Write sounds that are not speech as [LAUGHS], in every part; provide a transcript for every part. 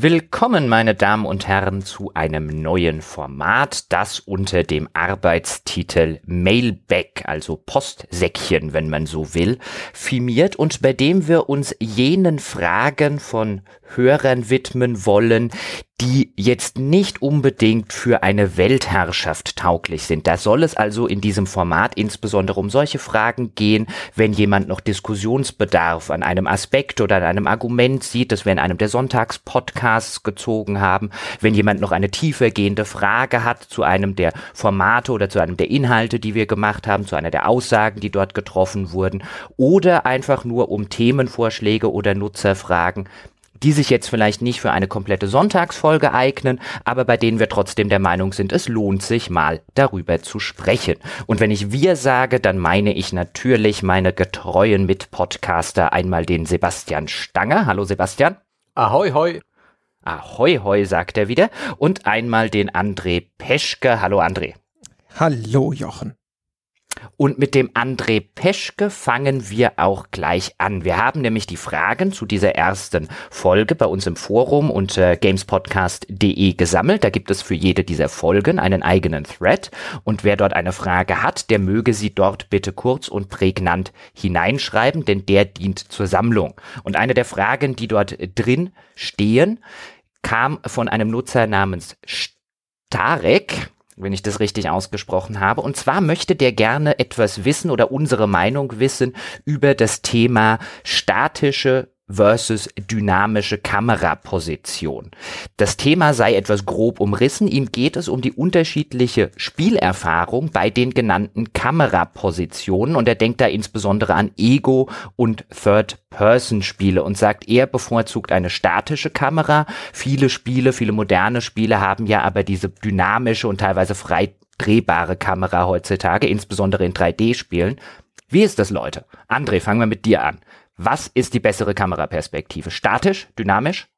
Willkommen, meine Damen und Herren, zu einem neuen Format, das unter dem Arbeitstitel Mailback, also Postsäckchen, wenn man so will, firmiert und bei dem wir uns jenen Fragen von Hörern widmen wollen, die jetzt nicht unbedingt für eine Weltherrschaft tauglich sind. Da soll es also in diesem Format insbesondere um solche Fragen gehen, wenn jemand noch Diskussionsbedarf an einem Aspekt oder an einem Argument sieht, das wir in einem der Sonntagspodcasts gezogen haben, wenn jemand noch eine tiefergehende Frage hat zu einem der Formate oder zu einem der Inhalte, die wir gemacht haben, zu einer der Aussagen, die dort getroffen wurden, oder einfach nur um Themenvorschläge oder Nutzerfragen, die sich jetzt vielleicht nicht für eine komplette Sonntagsfolge eignen, aber bei denen wir trotzdem der Meinung sind, es lohnt sich mal darüber zu sprechen. Und wenn ich wir sage, dann meine ich natürlich meine getreuen Mitpodcaster, einmal den Sebastian Stange. Hallo Sebastian. Ahoi, hoi. Ahoi, hoi, sagt er wieder. Und einmal den André Peschke. Hallo André. Hallo Jochen. Und mit dem André Peschke fangen wir auch gleich an. Wir haben nämlich die Fragen zu dieser ersten Folge bei uns im Forum unter gamespodcast.de gesammelt. Da gibt es für jede dieser Folgen einen eigenen Thread. Und wer dort eine Frage hat, der möge sie dort bitte kurz und prägnant hineinschreiben, denn der dient zur Sammlung. Und eine der Fragen, die dort drin stehen, kam von einem Nutzer namens Starek wenn ich das richtig ausgesprochen habe. Und zwar möchte der gerne etwas wissen oder unsere Meinung wissen über das Thema statische versus dynamische Kameraposition. Das Thema sei etwas grob umrissen. Ihm geht es um die unterschiedliche Spielerfahrung bei den genannten Kamerapositionen und er denkt da insbesondere an Ego und Third-Person-Spiele und sagt, er bevorzugt eine statische Kamera. Viele Spiele, viele moderne Spiele haben ja aber diese dynamische und teilweise frei drehbare Kamera heutzutage, insbesondere in 3D-Spielen. Wie ist das, Leute? André, fangen wir mit dir an. Was ist die bessere Kameraperspektive? Statisch, dynamisch?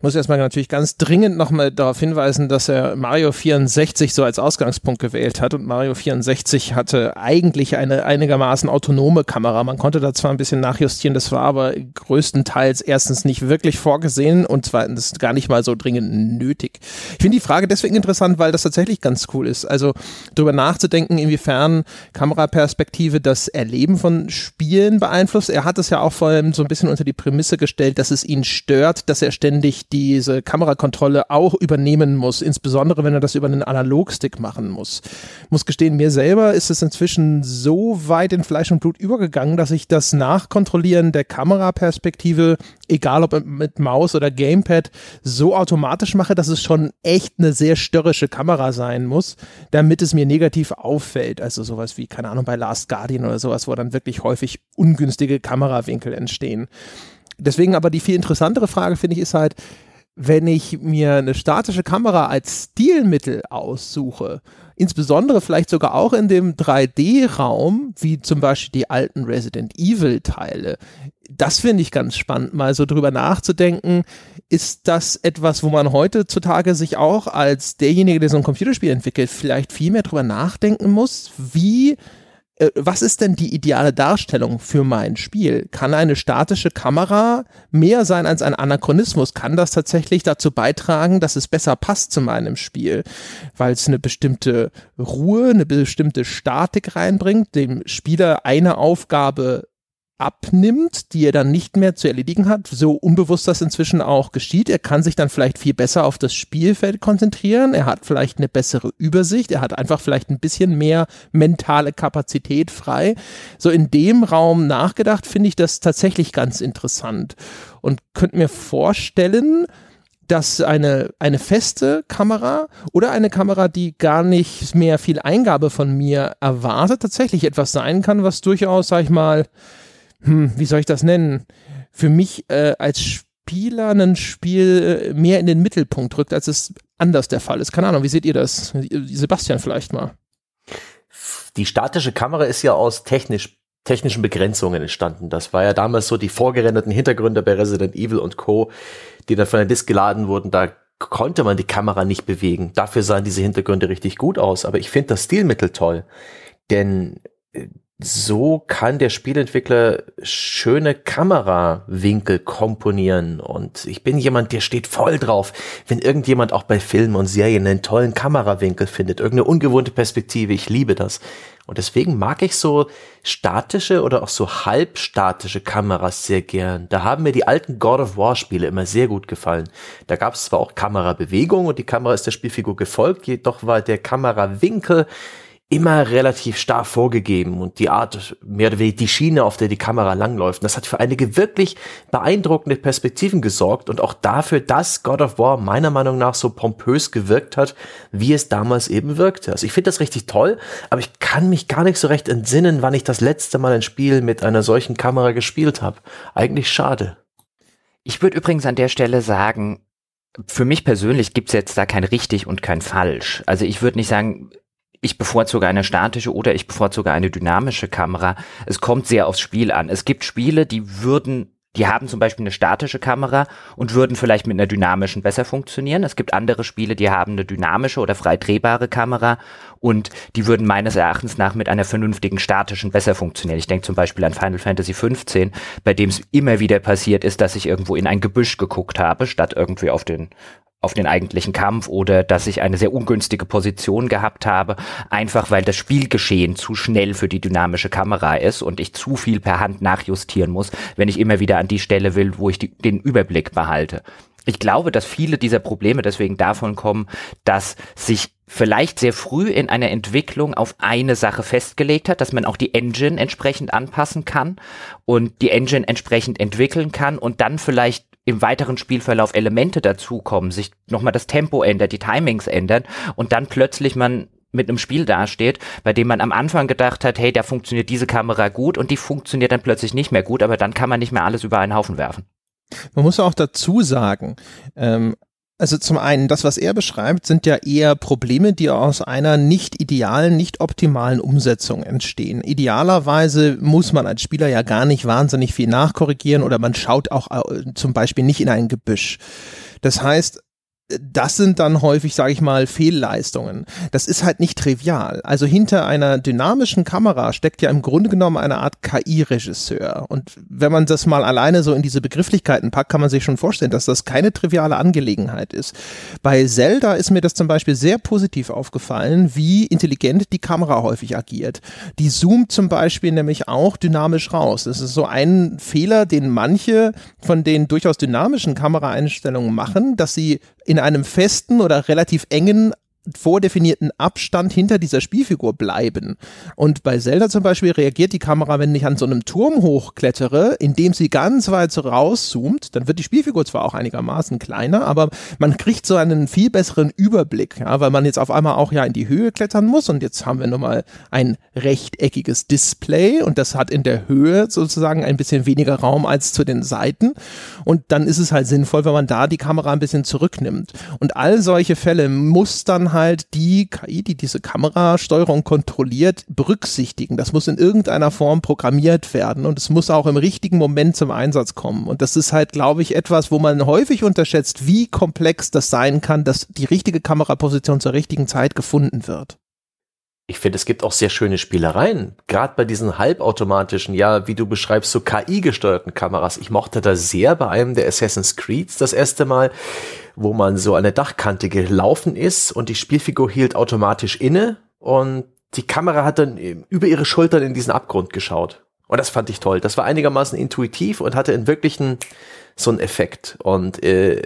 Ich muss erstmal natürlich ganz dringend nochmal darauf hinweisen, dass er Mario 64 so als Ausgangspunkt gewählt hat und Mario 64 hatte eigentlich eine einigermaßen autonome Kamera. Man konnte da zwar ein bisschen nachjustieren, das war aber größtenteils erstens nicht wirklich vorgesehen und zweitens gar nicht mal so dringend nötig. Ich finde die Frage deswegen interessant, weil das tatsächlich ganz cool ist. Also darüber nachzudenken, inwiefern Kameraperspektive das Erleben von Spielen beeinflusst. Er hat es ja auch vor allem so ein bisschen unter die Prämisse gestellt, dass es ihn stört, dass er ständig ständig diese Kamerakontrolle auch übernehmen muss, insbesondere wenn er das über einen Analogstick machen muss. Muss gestehen, mir selber ist es inzwischen so weit in Fleisch und Blut übergegangen, dass ich das Nachkontrollieren der Kameraperspektive, egal ob mit Maus oder Gamepad, so automatisch mache, dass es schon echt eine sehr störrische Kamera sein muss, damit es mir negativ auffällt. Also sowas wie, keine Ahnung, bei Last Guardian oder sowas, wo dann wirklich häufig ungünstige Kamerawinkel entstehen. Deswegen aber die viel interessantere Frage, finde ich, ist halt, wenn ich mir eine statische Kamera als Stilmittel aussuche, insbesondere vielleicht sogar auch in dem 3D-Raum, wie zum Beispiel die alten Resident Evil-Teile, das finde ich ganz spannend, mal so drüber nachzudenken. Ist das etwas, wo man heutzutage sich auch als derjenige, der so ein Computerspiel entwickelt, vielleicht viel mehr drüber nachdenken muss, wie was ist denn die ideale Darstellung für mein Spiel? Kann eine statische Kamera mehr sein als ein Anachronismus? Kann das tatsächlich dazu beitragen, dass es besser passt zu meinem Spiel? Weil es eine bestimmte Ruhe, eine bestimmte Statik reinbringt, dem Spieler eine Aufgabe abnimmt, die er dann nicht mehr zu erledigen hat, so unbewusst das inzwischen auch geschieht. Er kann sich dann vielleicht viel besser auf das Spielfeld konzentrieren, er hat vielleicht eine bessere Übersicht, er hat einfach vielleicht ein bisschen mehr mentale Kapazität frei. So in dem Raum nachgedacht finde ich das tatsächlich ganz interessant und könnte mir vorstellen, dass eine, eine feste Kamera oder eine Kamera, die gar nicht mehr viel Eingabe von mir erwartet, tatsächlich etwas sein kann, was durchaus, sag ich mal, hm, wie soll ich das nennen, für mich äh, als Spieler ein Spiel äh, mehr in den Mittelpunkt rückt, als es anders der Fall ist. Keine Ahnung, wie seht ihr das? Sebastian vielleicht mal. Die statische Kamera ist ja aus technisch technischen Begrenzungen entstanden. Das war ja damals so die vorgerenderten Hintergründe bei Resident Evil und Co., die dann von der Disk geladen wurden. Da konnte man die Kamera nicht bewegen. Dafür sahen diese Hintergründe richtig gut aus. Aber ich finde das Stilmittel toll. Denn äh, so kann der Spielentwickler schöne Kamerawinkel komponieren. Und ich bin jemand, der steht voll drauf, wenn irgendjemand auch bei Filmen und Serien einen tollen Kamerawinkel findet, irgendeine ungewohnte Perspektive. Ich liebe das. Und deswegen mag ich so statische oder auch so halbstatische Kameras sehr gern. Da haben mir die alten God of War Spiele immer sehr gut gefallen. Da gab es zwar auch Kamerabewegung und die Kamera ist der Spielfigur gefolgt, jedoch war der Kamerawinkel immer relativ starr vorgegeben und die Art, mehr oder weniger die Schiene, auf der die Kamera langläuft. Und das hat für einige wirklich beeindruckende Perspektiven gesorgt und auch dafür, dass God of War meiner Meinung nach so pompös gewirkt hat, wie es damals eben wirkte. Also ich finde das richtig toll, aber ich kann mich gar nicht so recht entsinnen, wann ich das letzte Mal ein Spiel mit einer solchen Kamera gespielt habe. Eigentlich schade. Ich würde übrigens an der Stelle sagen, für mich persönlich gibt's jetzt da kein richtig und kein falsch. Also ich würde nicht sagen, ich bevorzuge eine statische oder ich bevorzuge eine dynamische Kamera. Es kommt sehr aufs Spiel an. Es gibt Spiele, die würden, die haben zum Beispiel eine statische Kamera und würden vielleicht mit einer dynamischen besser funktionieren. Es gibt andere Spiele, die haben eine dynamische oder frei drehbare Kamera und die würden meines Erachtens nach mit einer vernünftigen statischen besser funktionieren. Ich denke zum Beispiel an Final Fantasy XV, bei dem es immer wieder passiert ist, dass ich irgendwo in ein Gebüsch geguckt habe, statt irgendwie auf den auf den eigentlichen Kampf oder dass ich eine sehr ungünstige Position gehabt habe, einfach weil das Spielgeschehen zu schnell für die dynamische Kamera ist und ich zu viel per Hand nachjustieren muss, wenn ich immer wieder an die Stelle will, wo ich die, den Überblick behalte. Ich glaube, dass viele dieser Probleme deswegen davon kommen, dass sich vielleicht sehr früh in einer Entwicklung auf eine Sache festgelegt hat, dass man auch die Engine entsprechend anpassen kann und die Engine entsprechend entwickeln kann und dann vielleicht im weiteren Spielverlauf Elemente dazukommen, sich nochmal das Tempo ändert, die Timings ändern und dann plötzlich man mit einem Spiel dasteht, bei dem man am Anfang gedacht hat, hey, da funktioniert diese Kamera gut und die funktioniert dann plötzlich nicht mehr gut, aber dann kann man nicht mehr alles über einen Haufen werfen. Man muss auch dazu sagen, ähm, also zum einen, das, was er beschreibt, sind ja eher Probleme, die aus einer nicht idealen, nicht optimalen Umsetzung entstehen. Idealerweise muss man als Spieler ja gar nicht wahnsinnig viel nachkorrigieren oder man schaut auch äh, zum Beispiel nicht in ein Gebüsch. Das heißt, das sind dann häufig, sage ich mal, Fehlleistungen. Das ist halt nicht trivial. Also hinter einer dynamischen Kamera steckt ja im Grunde genommen eine Art KI-Regisseur. Und wenn man das mal alleine so in diese Begrifflichkeiten packt, kann man sich schon vorstellen, dass das keine triviale Angelegenheit ist. Bei Zelda ist mir das zum Beispiel sehr positiv aufgefallen, wie intelligent die Kamera häufig agiert. Die zoomt zum Beispiel nämlich auch dynamisch raus. Das ist so ein Fehler, den manche von den durchaus dynamischen Kameraeinstellungen machen, dass sie in einem festen oder relativ engen vordefinierten Abstand hinter dieser Spielfigur bleiben. Und bei Zelda zum Beispiel reagiert die Kamera, wenn ich an so einem Turm hochklettere, indem sie ganz weit so rauszoomt, dann wird die Spielfigur zwar auch einigermaßen kleiner, aber man kriegt so einen viel besseren Überblick, ja, weil man jetzt auf einmal auch ja in die Höhe klettern muss und jetzt haben wir nun mal ein rechteckiges Display und das hat in der Höhe sozusagen ein bisschen weniger Raum als zu den Seiten und dann ist es halt sinnvoll, wenn man da die Kamera ein bisschen zurücknimmt. Und all solche Fälle muss dann halt die KI, die diese Kamerasteuerung kontrolliert, berücksichtigen. Das muss in irgendeiner Form programmiert werden und es muss auch im richtigen Moment zum Einsatz kommen. Und das ist halt, glaube ich, etwas, wo man häufig unterschätzt, wie komplex das sein kann, dass die richtige Kameraposition zur richtigen Zeit gefunden wird ich finde, es gibt auch sehr schöne Spielereien. Gerade bei diesen halbautomatischen, ja, wie du beschreibst, so KI-gesteuerten Kameras. Ich mochte da sehr bei einem der Assassin's Creeds das erste Mal, wo man so eine Dachkante gelaufen ist und die Spielfigur hielt automatisch inne und die Kamera hat dann über ihre Schultern in diesen Abgrund geschaut. Und das fand ich toll. Das war einigermaßen intuitiv und hatte in wirklichen so einen Effekt. Und äh,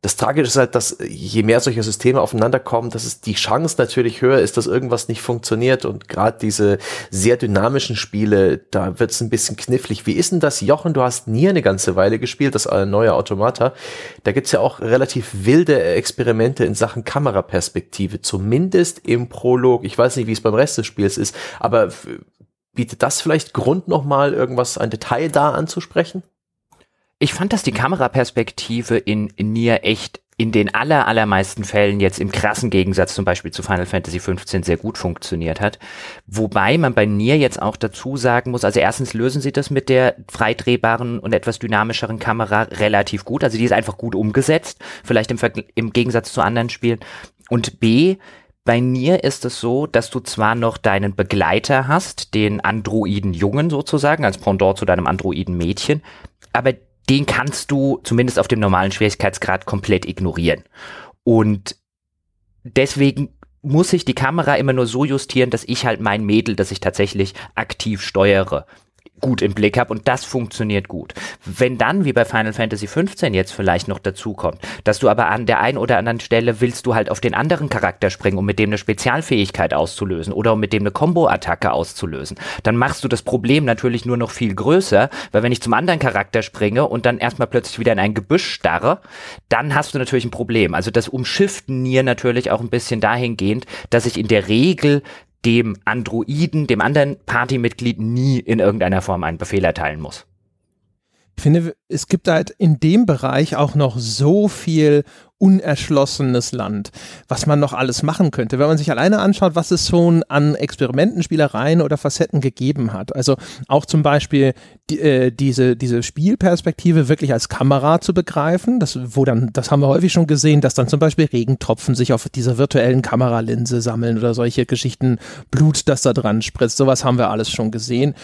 das Tragische ist halt, dass je mehr solche Systeme aufeinander kommen, dass es die Chance natürlich höher ist, dass irgendwas nicht funktioniert. Und gerade diese sehr dynamischen Spiele, da wird es ein bisschen knifflig. Wie ist denn das, Jochen? Du hast nie eine ganze Weile gespielt, das neue Automata. Da gibt's ja auch relativ wilde Experimente in Sachen Kameraperspektive, zumindest im Prolog. Ich weiß nicht, wie es beim Rest des Spiels ist, aber bietet das vielleicht Grund, nochmal irgendwas, ein Detail da anzusprechen? Ich fand, dass die Kameraperspektive in, in Nier echt in den aller, allermeisten Fällen jetzt im krassen Gegensatz zum Beispiel zu Final Fantasy XV sehr gut funktioniert hat. Wobei man bei Nier jetzt auch dazu sagen muss, also erstens lösen sie das mit der freidrehbaren und etwas dynamischeren Kamera relativ gut. Also die ist einfach gut umgesetzt, vielleicht im, im Gegensatz zu anderen Spielen. Und B, bei Nier ist es so, dass du zwar noch deinen Begleiter hast, den Androiden-Jungen sozusagen, als Pendant zu deinem Androiden-Mädchen, aber den kannst du zumindest auf dem normalen Schwierigkeitsgrad komplett ignorieren. Und deswegen muss ich die Kamera immer nur so justieren, dass ich halt mein Mädel, das ich tatsächlich aktiv steuere, gut im Blick habe und das funktioniert gut. Wenn dann, wie bei Final Fantasy 15 jetzt vielleicht noch dazu kommt, dass du aber an der einen oder anderen Stelle willst du halt auf den anderen Charakter springen, um mit dem eine Spezialfähigkeit auszulösen oder um mit dem eine Combo-Attacke auszulösen, dann machst du das Problem natürlich nur noch viel größer, weil wenn ich zum anderen Charakter springe und dann erstmal plötzlich wieder in ein Gebüsch starre, dann hast du natürlich ein Problem. Also das Umschiften Nier natürlich auch ein bisschen dahingehend, dass ich in der Regel dem Androiden, dem anderen Partymitglied nie in irgendeiner Form einen Befehl erteilen muss. Ich finde, es gibt halt in dem Bereich auch noch so viel unerschlossenes Land, was man noch alles machen könnte. Wenn man sich alleine anschaut, was es schon an Experimenten, Spielereien oder Facetten gegeben hat. Also auch zum Beispiel die, äh, diese, diese Spielperspektive wirklich als Kamera zu begreifen, das, wo dann, das haben wir häufig schon gesehen, dass dann zum Beispiel Regentropfen sich auf dieser virtuellen Kameralinse sammeln oder solche Geschichten, Blut, das da dran spritzt. Sowas haben wir alles schon gesehen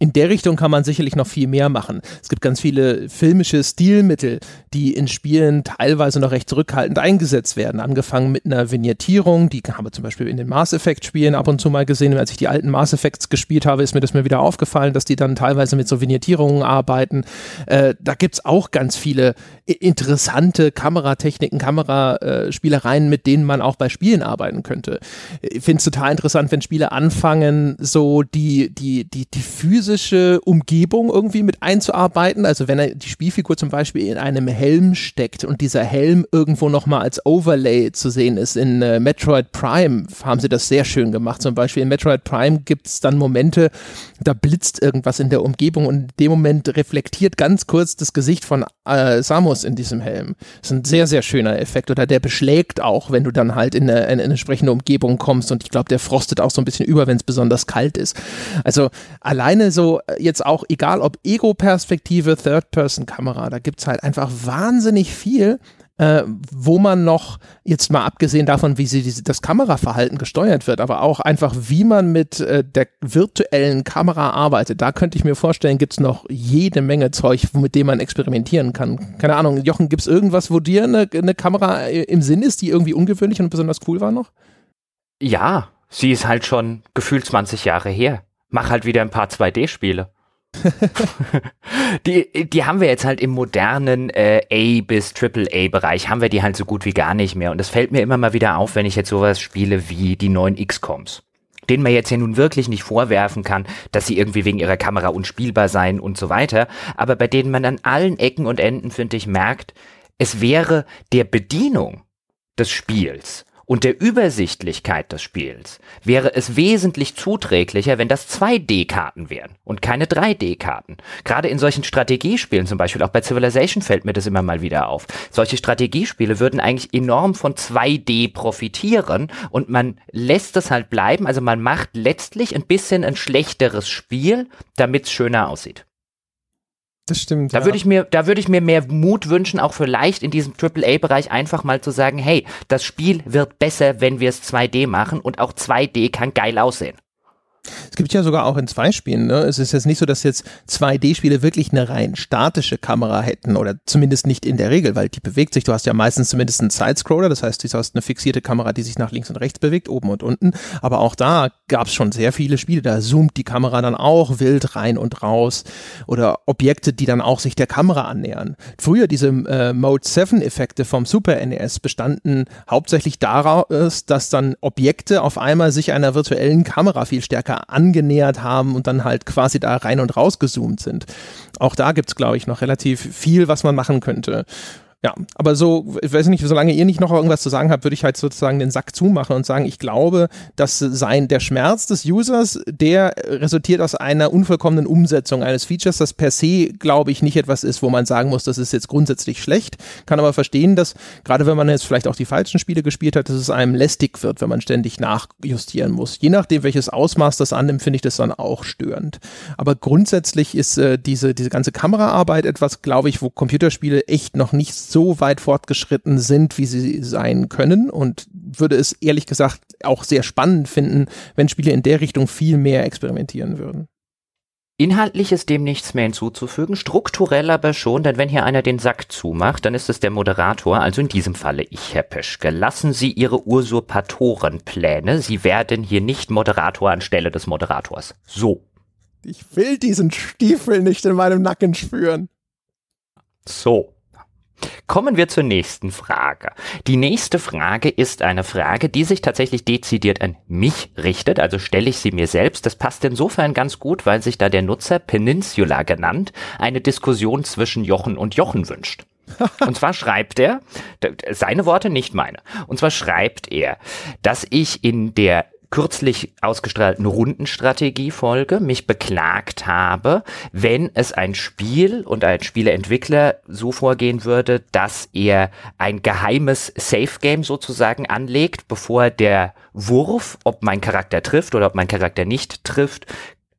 in der Richtung kann man sicherlich noch viel mehr machen. Es gibt ganz viele filmische Stilmittel, die in Spielen teilweise noch recht zurückhaltend eingesetzt werden. Angefangen mit einer Vignettierung, die haben wir zum Beispiel in den Mass Effect Spielen ab und zu mal gesehen. Als ich die alten Mass Effects gespielt habe, ist mir das mir wieder aufgefallen, dass die dann teilweise mit so Vignettierungen arbeiten. Äh, da es auch ganz viele interessante Kameratechniken, Kameraspielereien, mit denen man auch bei Spielen arbeiten könnte. Ich finde es total interessant, wenn Spiele anfangen, so die, die, die, die physische Umgebung irgendwie mit einzuarbeiten. Also wenn die Spielfigur zum Beispiel in einem Helm steckt und dieser Helm irgendwo nochmal als Overlay zu sehen ist. In äh, Metroid Prime haben sie das sehr schön gemacht. Zum Beispiel in Metroid Prime gibt es dann Momente, da blitzt irgendwas in der Umgebung und in dem Moment reflektiert ganz kurz das Gesicht von äh, Samus in diesem Helm. Das ist ein sehr, sehr schöner Effekt. Oder der beschlägt auch, wenn du dann halt in eine, in eine entsprechende Umgebung kommst. Und ich glaube, der frostet auch so ein bisschen über, wenn es besonders kalt ist. Also alleine so äh, jetzt auch, egal ob Ego-Perspektive, Third-Person-Kamera, da gibt es halt einfach wahnsinnig viel, äh, wo man noch, jetzt mal abgesehen davon, wie sie diese, das Kameraverhalten gesteuert wird, aber auch einfach, wie man mit äh, der virtuellen Kamera arbeitet. Da könnte ich mir vorstellen, gibt es noch jede Menge Zeug, mit dem man experimentieren kann. Keine Ahnung, Jochen, gibt es irgendwas, wo dir eine, eine Kamera im Sinn ist, die irgendwie ungewöhnlich und besonders cool war noch? Ja, sie ist halt schon gefühlt 20 Jahre her. Mach halt wieder ein paar 2D-Spiele. Die, die haben wir jetzt halt im modernen äh, A bis Triple A Bereich haben wir die halt so gut wie gar nicht mehr. Und es fällt mir immer mal wieder auf, wenn ich jetzt sowas spiele wie die neuen XComs denen man jetzt ja nun wirklich nicht vorwerfen kann, dass sie irgendwie wegen ihrer Kamera unspielbar seien und so weiter, aber bei denen man an allen Ecken und Enden, finde ich, merkt, es wäre der Bedienung des Spiels und der Übersichtlichkeit des Spiels wäre es wesentlich zuträglicher, wenn das 2D-Karten wären und keine 3D-Karten. Gerade in solchen Strategiespielen zum Beispiel, auch bei Civilization fällt mir das immer mal wieder auf. Solche Strategiespiele würden eigentlich enorm von 2D profitieren und man lässt es halt bleiben. Also man macht letztlich ein bisschen ein schlechteres Spiel, damit es schöner aussieht. Das stimmt. Da ja. würde ich mir, da würde ich mir mehr Mut wünschen, auch vielleicht in diesem AAA-Bereich einfach mal zu sagen, hey, das Spiel wird besser, wenn wir es 2D machen und auch 2D kann geil aussehen. Es gibt ja sogar auch in zwei Spielen, ne? Es ist jetzt nicht so, dass jetzt 2D-Spiele wirklich eine rein statische Kamera hätten oder zumindest nicht in der Regel, weil die bewegt sich. Du hast ja meistens zumindest einen Sidescroller, das heißt, du hast eine fixierte Kamera, die sich nach links und rechts bewegt, oben und unten. Aber auch da gab es schon sehr viele Spiele, da zoomt die Kamera dann auch wild rein und raus oder Objekte, die dann auch sich der Kamera annähern. Früher diese äh, Mode 7 Effekte vom Super NES bestanden hauptsächlich daraus, dass dann Objekte auf einmal sich einer virtuellen Kamera viel stärker stärker angenähert haben und dann halt quasi da rein und raus gezoomt sind. Auch da gibt es, glaube ich, noch relativ viel, was man machen könnte. Ja, aber so, ich weiß nicht, solange ihr nicht noch irgendwas zu sagen habt, würde ich halt sozusagen den Sack zumachen und sagen, ich glaube, dass sein, der Schmerz des Users, der resultiert aus einer unvollkommenen Umsetzung eines Features, das per se, glaube ich, nicht etwas ist, wo man sagen muss, das ist jetzt grundsätzlich schlecht. Kann aber verstehen, dass, gerade wenn man jetzt vielleicht auch die falschen Spiele gespielt hat, dass es einem lästig wird, wenn man ständig nachjustieren muss. Je nachdem, welches Ausmaß das annimmt, finde ich das dann auch störend. Aber grundsätzlich ist äh, diese, diese ganze Kameraarbeit etwas, glaube ich, wo Computerspiele echt noch nicht so weit fortgeschritten sind, wie sie sein können und würde es ehrlich gesagt auch sehr spannend finden, wenn Spiele in der Richtung viel mehr experimentieren würden. Inhaltlich ist dem nichts mehr hinzuzufügen, strukturell aber schon, denn wenn hier einer den Sack zumacht, dann ist es der Moderator, also in diesem Falle ich, Herr Peschke. Lassen Sie Ihre Usurpatorenpläne, Sie werden hier nicht Moderator anstelle des Moderators. So. Ich will diesen Stiefel nicht in meinem Nacken spüren. So. Kommen wir zur nächsten Frage. Die nächste Frage ist eine Frage, die sich tatsächlich dezidiert an mich richtet, also stelle ich sie mir selbst. Das passt insofern ganz gut, weil sich da der Nutzer Peninsula genannt eine Diskussion zwischen Jochen und Jochen wünscht. [LAUGHS] Und zwar schreibt er, seine Worte, nicht meine. Und zwar schreibt er, dass ich in der kürzlich ausgestrahlten Rundenstrategie-Folge mich beklagt habe, wenn es ein Spiel und ein Spieleentwickler so vorgehen würde, dass er ein geheimes Safe-Game sozusagen anlegt, bevor der Wurf, ob mein Charakter trifft oder ob mein Charakter nicht trifft,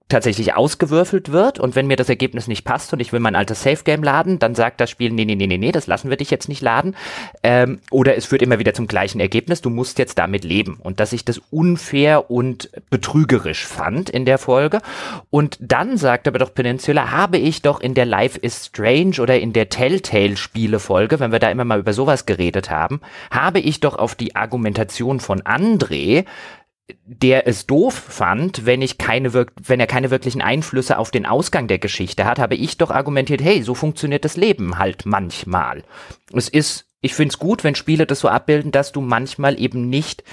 tatsächlich ausgewürfelt wird und wenn mir das Ergebnis nicht passt und ich will mein altes Safe Game laden, dann sagt das Spiel, nee, nee, nee, nee, nee, das lassen wir dich jetzt nicht laden. Ähm, oder es führt immer wieder zum gleichen Ergebnis, du musst jetzt damit leben. Und dass ich das unfair und betrügerisch fand in der Folge. Und dann sagt aber doch Peninsula, habe ich doch in der Life is Strange oder in der Telltale-Spiele-Folge, wenn wir da immer mal über sowas geredet haben, habe ich doch auf die Argumentation von André der es doof fand, wenn ich keine wenn er keine wirklichen Einflüsse auf den Ausgang der Geschichte hat, habe ich doch argumentiert, hey, so funktioniert das Leben halt manchmal. Es ist, ich find's gut, wenn Spiele das so abbilden, dass du manchmal eben nicht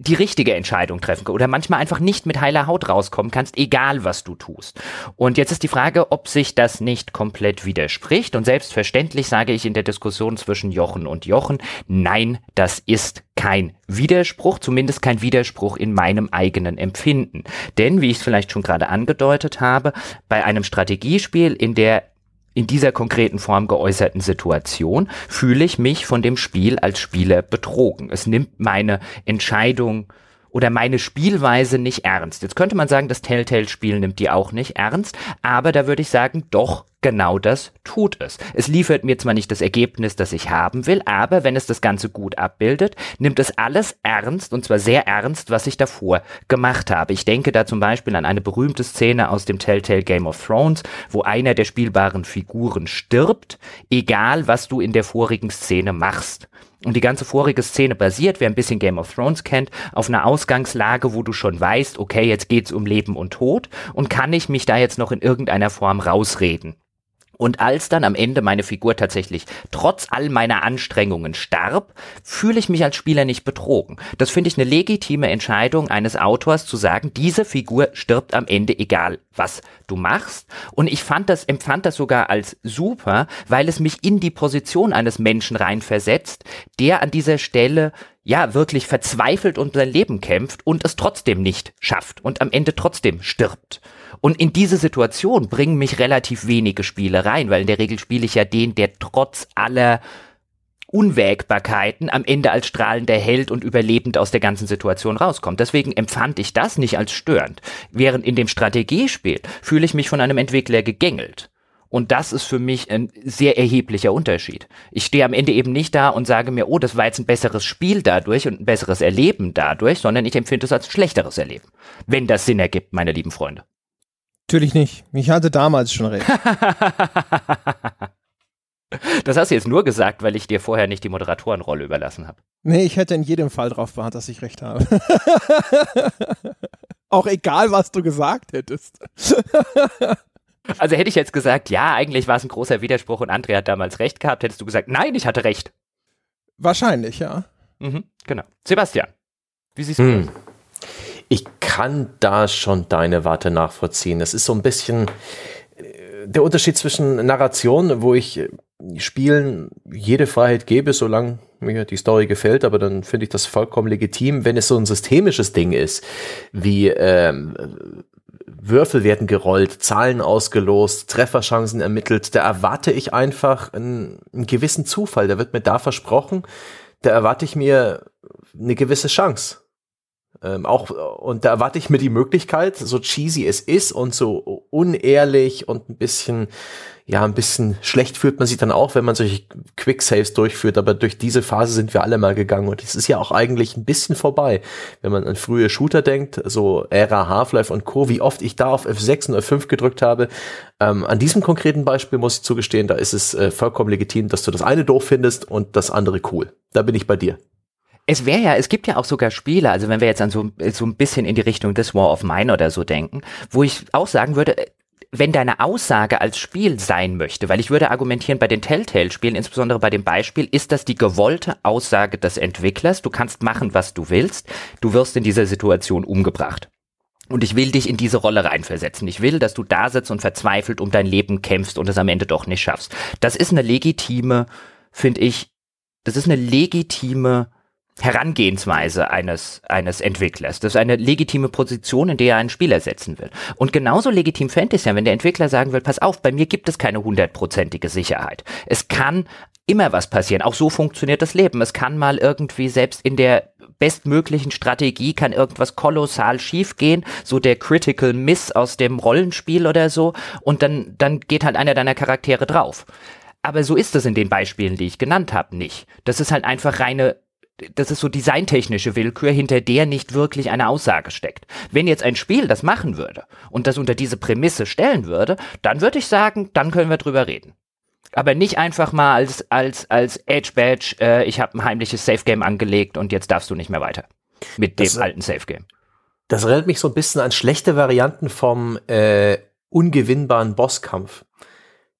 die richtige Entscheidung treffen oder manchmal einfach nicht mit heiler Haut rauskommen kannst, egal was du tust. Und jetzt ist die Frage, ob sich das nicht komplett widerspricht. Und selbstverständlich sage ich in der Diskussion zwischen Jochen und Jochen, nein, das ist kein Widerspruch, zumindest kein Widerspruch in meinem eigenen Empfinden. Denn, wie ich es vielleicht schon gerade angedeutet habe, bei einem Strategiespiel, in der in dieser konkreten Form geäußerten Situation fühle ich mich von dem Spiel als Spieler betrogen. Es nimmt meine Entscheidung oder meine Spielweise nicht ernst. Jetzt könnte man sagen, das Telltale-Spiel nimmt die auch nicht ernst, aber da würde ich sagen, doch, genau das tut es. Es liefert mir zwar nicht das Ergebnis, das ich haben will, aber wenn es das Ganze gut abbildet, nimmt es alles ernst und zwar sehr ernst, was ich davor gemacht habe. Ich denke da zum Beispiel an eine berühmte Szene aus dem Telltale Game of Thrones, wo einer der spielbaren Figuren stirbt, egal was du in der vorigen Szene machst. Und die ganze vorige Szene basiert, wer ein bisschen Game of Thrones kennt, auf einer Ausgangslage, wo du schon weißt, okay, jetzt geht's um Leben und Tod und kann ich mich da jetzt noch in irgendeiner Form rausreden. Und als dann am Ende meine Figur tatsächlich trotz all meiner Anstrengungen starb, fühle ich mich als Spieler nicht betrogen. Das finde ich eine legitime Entscheidung eines Autors zu sagen, diese Figur stirbt am Ende egal was du machst. Und ich fand das, empfand das sogar als super, weil es mich in die Position eines Menschen reinversetzt, der an dieser Stelle ja wirklich verzweifelt um sein Leben kämpft und es trotzdem nicht schafft und am Ende trotzdem stirbt. Und in diese Situation bringen mich relativ wenige Spiele rein, weil in der Regel spiele ich ja den, der trotz aller Unwägbarkeiten am Ende als strahlender Held und überlebend aus der ganzen Situation rauskommt. Deswegen empfand ich das nicht als störend. Während in dem Strategiespiel fühle ich mich von einem Entwickler gegängelt. Und das ist für mich ein sehr erheblicher Unterschied. Ich stehe am Ende eben nicht da und sage mir, oh, das war jetzt ein besseres Spiel dadurch und ein besseres Erleben dadurch, sondern ich empfinde es als ein schlechteres Erleben. Wenn das Sinn ergibt, meine lieben Freunde. Natürlich nicht. Ich hatte damals schon recht. [LAUGHS] das hast du jetzt nur gesagt, weil ich dir vorher nicht die Moderatorenrolle überlassen habe. Nee, ich hätte in jedem Fall darauf beharrt, dass ich recht habe. [LAUGHS] Auch egal, was du gesagt hättest. [LAUGHS] also hätte ich jetzt gesagt, ja, eigentlich war es ein großer Widerspruch und Andrea hat damals recht gehabt, hättest du gesagt, nein, ich hatte recht. Wahrscheinlich, ja. Mhm, genau. Sebastian, wie siehst du hm. das? Ich kann da schon deine Warte nachvollziehen. Es ist so ein bisschen äh, der Unterschied zwischen Narration, wo ich äh, Spielen jede Freiheit gebe, solange mir die Story gefällt, aber dann finde ich das vollkommen legitim, wenn es so ein systemisches Ding ist, wie ähm, Würfel werden gerollt, Zahlen ausgelost, Trefferchancen ermittelt, da erwarte ich einfach einen, einen gewissen Zufall, da wird mir da versprochen, da erwarte ich mir eine gewisse Chance. Ähm, auch, und da erwarte ich mir die Möglichkeit, so cheesy es ist und so unehrlich und ein bisschen, ja, ein bisschen schlecht fühlt man sich dann auch, wenn man solche Quick-Saves durchführt, aber durch diese Phase sind wir alle mal gegangen und es ist ja auch eigentlich ein bisschen vorbei, wenn man an frühe Shooter denkt, so Ära Half-Life und Co., wie oft ich da auf F6 und F5 gedrückt habe. Ähm, an diesem konkreten Beispiel muss ich zugestehen, da ist es äh, vollkommen legitim, dass du das eine doof findest und das andere cool. Da bin ich bei dir. Es wäre ja, es gibt ja auch sogar Spiele, also wenn wir jetzt an so, so ein bisschen in die Richtung des War of Mine oder so denken, wo ich auch sagen würde, wenn deine Aussage als Spiel sein möchte, weil ich würde argumentieren, bei den Telltale-Spielen, insbesondere bei dem Beispiel, ist das die gewollte Aussage des Entwicklers, du kannst machen, was du willst, du wirst in dieser Situation umgebracht. Und ich will dich in diese Rolle reinversetzen. Ich will, dass du da sitzt und verzweifelt um dein Leben kämpfst und es am Ende doch nicht schaffst. Das ist eine legitime, finde ich, das ist eine legitime Herangehensweise eines, eines Entwicklers. Das ist eine legitime Position, in der er einen Spieler setzen will. Und genauso legitim fände ich es ja, wenn der Entwickler sagen will, pass auf, bei mir gibt es keine hundertprozentige Sicherheit. Es kann immer was passieren. Auch so funktioniert das Leben. Es kann mal irgendwie selbst in der bestmöglichen Strategie kann irgendwas kolossal schief gehen, so der Critical Miss aus dem Rollenspiel oder so, und dann, dann geht halt einer deiner Charaktere drauf. Aber so ist es in den Beispielen, die ich genannt habe, nicht. Das ist halt einfach reine das ist so designtechnische Willkür, hinter der nicht wirklich eine Aussage steckt. Wenn jetzt ein Spiel das machen würde und das unter diese Prämisse stellen würde, dann würde ich sagen, dann können wir drüber reden. Aber nicht einfach mal als, als, als Edge Badge, äh, ich habe ein heimliches Safe Game angelegt und jetzt darfst du nicht mehr weiter. Mit das, dem alten Safe Game. Das erinnert mich so ein bisschen an schlechte Varianten vom äh, ungewinnbaren Bosskampf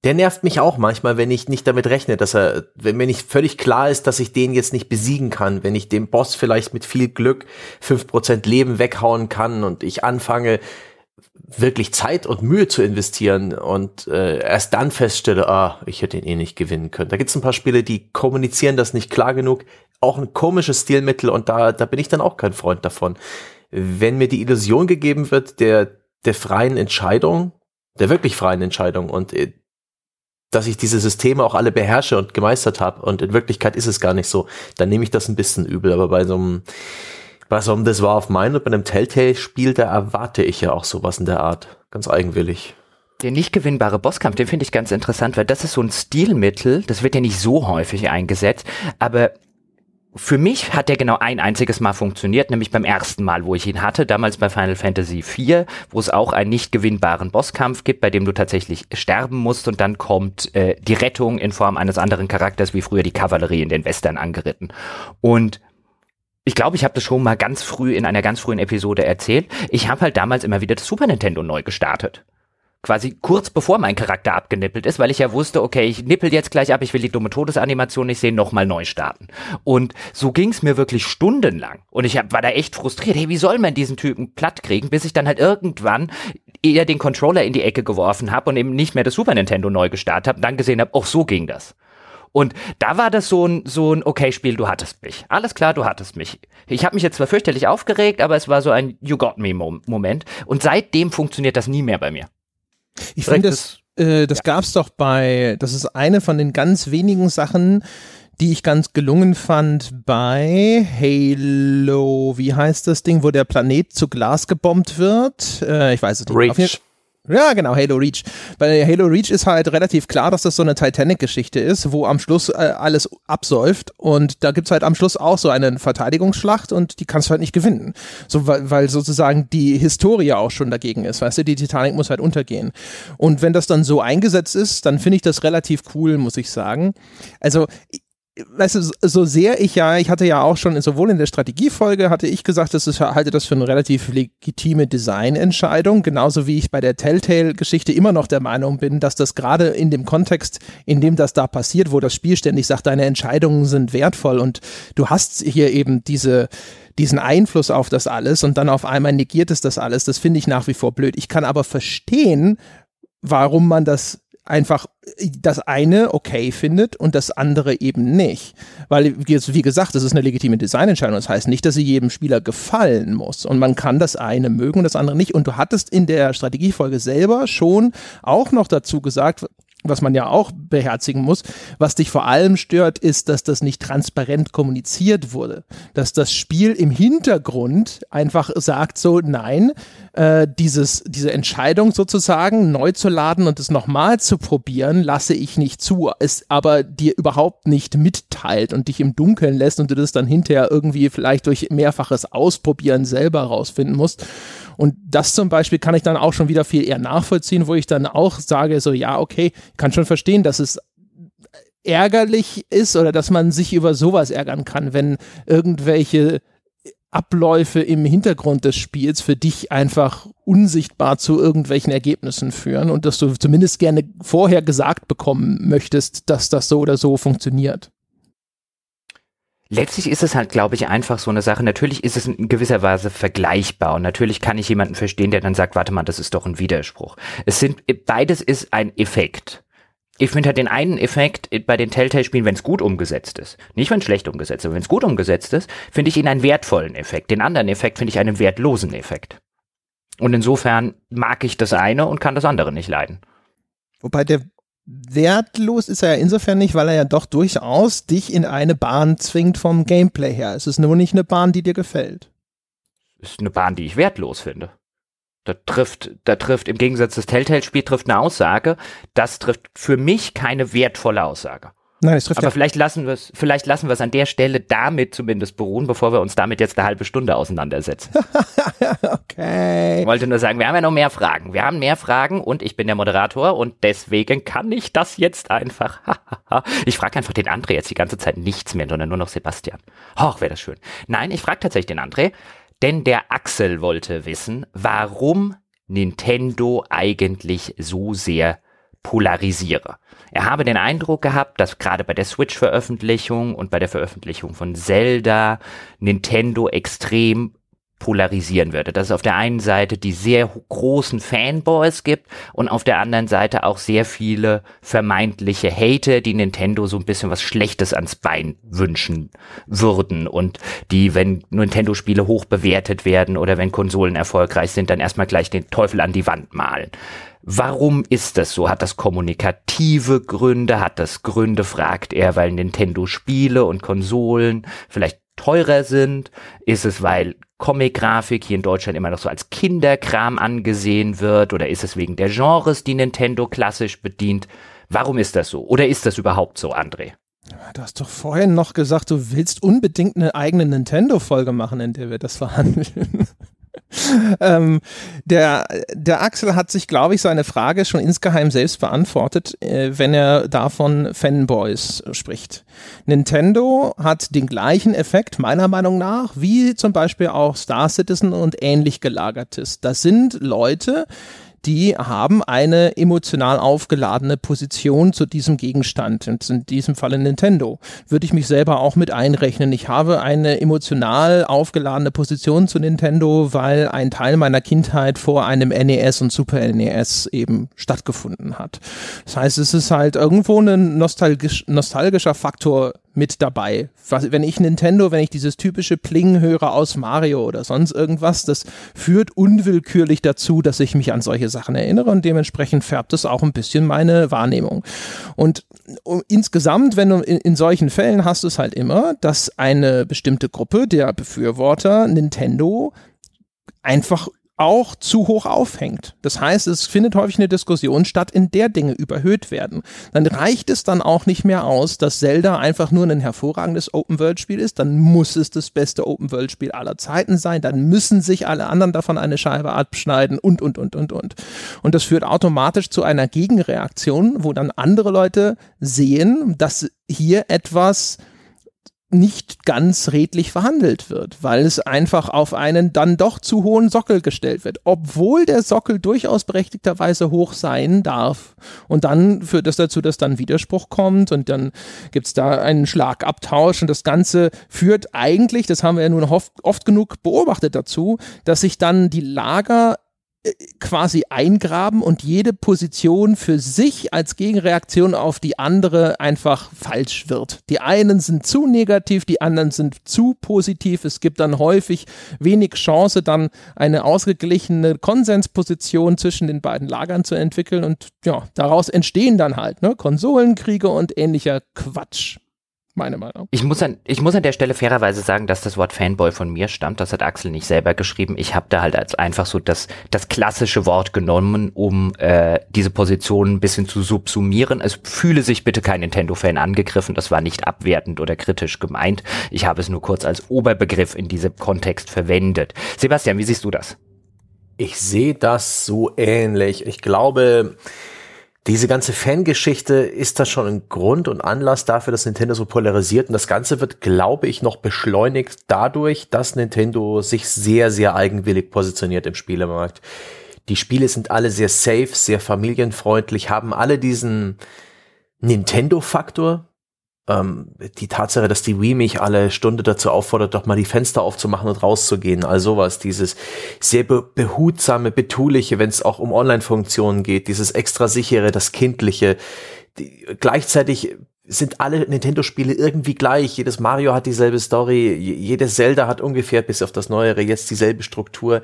der nervt mich auch manchmal, wenn ich nicht damit rechne, dass er, wenn mir nicht völlig klar ist, dass ich den jetzt nicht besiegen kann, wenn ich dem Boss vielleicht mit viel Glück fünf Prozent Leben weghauen kann und ich anfange, wirklich Zeit und Mühe zu investieren und äh, erst dann feststelle, ah, ich hätte ihn eh nicht gewinnen können. Da gibt es ein paar Spiele, die kommunizieren das nicht klar genug. Auch ein komisches Stilmittel und da, da bin ich dann auch kein Freund davon. Wenn mir die Illusion gegeben wird der, der freien Entscheidung, der wirklich freien Entscheidung und äh, dass ich diese Systeme auch alle beherrsche und gemeistert habe und in Wirklichkeit ist es gar nicht so, dann nehme ich das ein bisschen übel. Aber bei so einem, bei so einem Das war auf mein und bei einem Telltale-Spiel, da erwarte ich ja auch sowas in der Art. Ganz eigenwillig. Der nicht gewinnbare Bosskampf, den finde ich ganz interessant, weil das ist so ein Stilmittel, das wird ja nicht so häufig eingesetzt, aber für mich hat der genau ein einziges Mal funktioniert, nämlich beim ersten Mal, wo ich ihn hatte, damals bei Final Fantasy IV, wo es auch einen nicht gewinnbaren Bosskampf gibt, bei dem du tatsächlich sterben musst und dann kommt äh, die Rettung in Form eines anderen Charakters, wie früher die Kavallerie in den Western angeritten. Und ich glaube, ich habe das schon mal ganz früh in einer ganz frühen Episode erzählt. Ich habe halt damals immer wieder das Super Nintendo neu gestartet quasi kurz bevor mein Charakter abgenippelt ist, weil ich ja wusste, okay, ich nippel jetzt gleich ab, ich will die dumme Todesanimation nicht sehen, nochmal neu starten. Und so ging's mir wirklich stundenlang. Und ich hab, war da echt frustriert, hey, wie soll man diesen Typen platt kriegen, bis ich dann halt irgendwann eher den Controller in die Ecke geworfen habe und eben nicht mehr das Super Nintendo neu gestartet habe, dann gesehen habe, auch so ging das. Und da war das so ein, so ein okay Spiel, du hattest mich. Alles klar, du hattest mich. Ich habe mich jetzt zwar fürchterlich aufgeregt, aber es war so ein You got me Moment. Und seitdem funktioniert das nie mehr bei mir. Ich finde, das, äh, das ja. gab es doch bei, das ist eine von den ganz wenigen Sachen, die ich ganz gelungen fand bei Halo, wie heißt das Ding, wo der Planet zu Glas gebombt wird? Äh, ich weiß es nicht. Reach. Ja, genau, Halo Reach. Bei Halo Reach ist halt relativ klar, dass das so eine Titanic-Geschichte ist, wo am Schluss äh, alles absäuft und da gibt's halt am Schluss auch so eine Verteidigungsschlacht und die kannst du halt nicht gewinnen. So, weil, weil sozusagen die Historie auch schon dagegen ist, weißt du, die Titanic muss halt untergehen. Und wenn das dann so eingesetzt ist, dann finde ich das relativ cool, muss ich sagen. Also, weißt du, so sehr ich ja, ich hatte ja auch schon sowohl in der Strategiefolge hatte ich gesagt, dass ich halte das für eine relativ legitime Designentscheidung, genauso wie ich bei der Telltale-Geschichte immer noch der Meinung bin, dass das gerade in dem Kontext, in dem das da passiert, wo das Spiel ständig sagt, deine Entscheidungen sind wertvoll und du hast hier eben diese diesen Einfluss auf das alles und dann auf einmal negiert es das alles, das finde ich nach wie vor blöd. Ich kann aber verstehen, warum man das einfach das eine okay findet und das andere eben nicht. Weil, wie gesagt, das ist eine legitime Designentscheidung. Das heißt nicht, dass sie jedem Spieler gefallen muss. Und man kann das eine mögen und das andere nicht. Und du hattest in der Strategiefolge selber schon auch noch dazu gesagt, was man ja auch beherzigen muss. Was dich vor allem stört, ist, dass das nicht transparent kommuniziert wurde. Dass das Spiel im Hintergrund einfach sagt so, nein, äh, dieses, diese Entscheidung sozusagen neu zu laden und es nochmal zu probieren, lasse ich nicht zu, es aber dir überhaupt nicht mitteilt und dich im Dunkeln lässt und du das dann hinterher irgendwie vielleicht durch mehrfaches Ausprobieren selber rausfinden musst. Und das zum Beispiel kann ich dann auch schon wieder viel eher nachvollziehen, wo ich dann auch sage, so ja, okay, kann schon verstehen, dass es ärgerlich ist oder dass man sich über sowas ärgern kann, wenn irgendwelche Abläufe im Hintergrund des Spiels für dich einfach unsichtbar zu irgendwelchen Ergebnissen führen und dass du zumindest gerne vorher gesagt bekommen möchtest, dass das so oder so funktioniert. Letztlich ist es halt, glaube ich, einfach so eine Sache. Natürlich ist es in gewisser Weise vergleichbar und natürlich kann ich jemanden verstehen, der dann sagt, warte mal, das ist doch ein Widerspruch. Es sind, beides ist ein Effekt. Ich finde halt den einen Effekt bei den Telltale-Spielen, wenn es gut umgesetzt ist. Nicht, wenn es schlecht umgesetzt ist, aber wenn es gut umgesetzt ist, finde ich ihn einen wertvollen Effekt. Den anderen Effekt finde ich einen wertlosen Effekt. Und insofern mag ich das eine und kann das andere nicht leiden. Wobei der wertlos ist er ja insofern nicht, weil er ja doch durchaus dich in eine Bahn zwingt vom Gameplay her. Es ist nur nicht eine Bahn, die dir gefällt. Es ist eine Bahn, die ich wertlos finde. Da trifft, da trifft im Gegensatz das Telltale-Spiel trifft eine Aussage, das trifft für mich keine wertvolle Aussage. Nein, es trifft Aber ja. vielleicht lassen wir es, vielleicht lassen wir es an der Stelle damit zumindest beruhen, bevor wir uns damit jetzt eine halbe Stunde auseinandersetzen. [LAUGHS] okay. Ich wollte nur sagen, wir haben ja noch mehr Fragen. Wir haben mehr Fragen und ich bin der Moderator und deswegen kann ich das jetzt einfach. [LAUGHS] ich frage einfach den André jetzt die ganze Zeit nichts mehr, sondern nur noch Sebastian. Hoch, wäre das schön. Nein, ich frage tatsächlich den André, denn der Axel wollte wissen, warum Nintendo eigentlich so sehr polarisiere. Er habe den Eindruck gehabt, dass gerade bei der Switch-Veröffentlichung und bei der Veröffentlichung von Zelda Nintendo extrem polarisieren würde. Dass es auf der einen Seite die sehr großen Fanboys gibt und auf der anderen Seite auch sehr viele vermeintliche Hater, die Nintendo so ein bisschen was Schlechtes ans Bein wünschen würden und die, wenn Nintendo-Spiele hoch bewertet werden oder wenn Konsolen erfolgreich sind, dann erstmal gleich den Teufel an die Wand malen. Warum ist das so? Hat das kommunikative Gründe? Hat das Gründe, fragt er, weil Nintendo Spiele und Konsolen vielleicht teurer sind? Ist es, weil Comic-Grafik hier in Deutschland immer noch so als Kinderkram angesehen wird? Oder ist es wegen der Genres, die Nintendo klassisch bedient? Warum ist das so? Oder ist das überhaupt so, André? Du hast doch vorhin noch gesagt, du willst unbedingt eine eigene Nintendo-Folge machen, in der wir das verhandeln. [LAUGHS] ähm, der, der Axel hat sich, glaube ich, seine Frage schon insgeheim selbst beantwortet, äh, wenn er davon Fanboys spricht. Nintendo hat den gleichen Effekt, meiner Meinung nach, wie zum Beispiel auch Star Citizen und ähnlich gelagertes. Das sind Leute, die haben eine emotional aufgeladene Position zu diesem Gegenstand. Und in diesem Falle Nintendo. Würde ich mich selber auch mit einrechnen. Ich habe eine emotional aufgeladene Position zu Nintendo, weil ein Teil meiner Kindheit vor einem NES und Super NES eben stattgefunden hat. Das heißt, es ist halt irgendwo ein nostalgisch, nostalgischer Faktor mit dabei. Was, wenn ich Nintendo, wenn ich dieses typische Pling höre aus Mario oder sonst irgendwas, das führt unwillkürlich dazu, dass ich mich an solche Sachen erinnere und dementsprechend färbt es auch ein bisschen meine Wahrnehmung. Und insgesamt, wenn du in, in solchen Fällen hast du es halt immer, dass eine bestimmte Gruppe der Befürworter Nintendo einfach auch zu hoch aufhängt. Das heißt, es findet häufig eine Diskussion statt, in der Dinge überhöht werden. Dann reicht es dann auch nicht mehr aus, dass Zelda einfach nur ein hervorragendes Open-World-Spiel ist. Dann muss es das beste Open-World-Spiel aller Zeiten sein. Dann müssen sich alle anderen davon eine Scheibe abschneiden und, und, und, und, und. Und das führt automatisch zu einer Gegenreaktion, wo dann andere Leute sehen, dass hier etwas nicht ganz redlich verhandelt wird, weil es einfach auf einen dann doch zu hohen Sockel gestellt wird, obwohl der Sockel durchaus berechtigterweise hoch sein darf. Und dann führt das dazu, dass dann Widerspruch kommt und dann gibt's da einen Schlagabtausch und das Ganze führt eigentlich, das haben wir ja nun oft, oft genug beobachtet dazu, dass sich dann die Lager quasi eingraben und jede Position für sich als Gegenreaktion auf die andere einfach falsch wird. Die einen sind zu negativ, die anderen sind zu positiv. Es gibt dann häufig wenig Chance, dann eine ausgeglichene Konsensposition zwischen den beiden Lagern zu entwickeln und ja, daraus entstehen dann halt ne, Konsolenkriege und ähnlicher Quatsch meine Meinung. Ich muss, an, ich muss an der Stelle fairerweise sagen, dass das Wort Fanboy von mir stammt. Das hat Axel nicht selber geschrieben. Ich habe da halt als einfach so das, das klassische Wort genommen, um äh, diese Position ein bisschen zu subsumieren. Es fühle sich bitte kein Nintendo-Fan angegriffen. Das war nicht abwertend oder kritisch gemeint. Ich habe es nur kurz als Oberbegriff in diesem Kontext verwendet. Sebastian, wie siehst du das? Ich sehe das so ähnlich. Ich glaube, diese ganze Fangeschichte ist da schon ein Grund und Anlass dafür, dass Nintendo so polarisiert. Und das Ganze wird, glaube ich, noch beschleunigt dadurch, dass Nintendo sich sehr, sehr eigenwillig positioniert im Spielemarkt. Die Spiele sind alle sehr safe, sehr familienfreundlich, haben alle diesen Nintendo-Faktor, ähm, die Tatsache, dass die Wii mich alle Stunde dazu auffordert, doch mal die Fenster aufzumachen und rauszugehen, all sowas, dieses sehr be behutsame, betuliche, wenn es auch um Online-Funktionen geht, dieses extra sichere, das kindliche, die, gleichzeitig sind alle Nintendo-Spiele irgendwie gleich. Jedes Mario hat dieselbe Story, jedes Zelda hat ungefähr bis auf das Neuere jetzt dieselbe Struktur.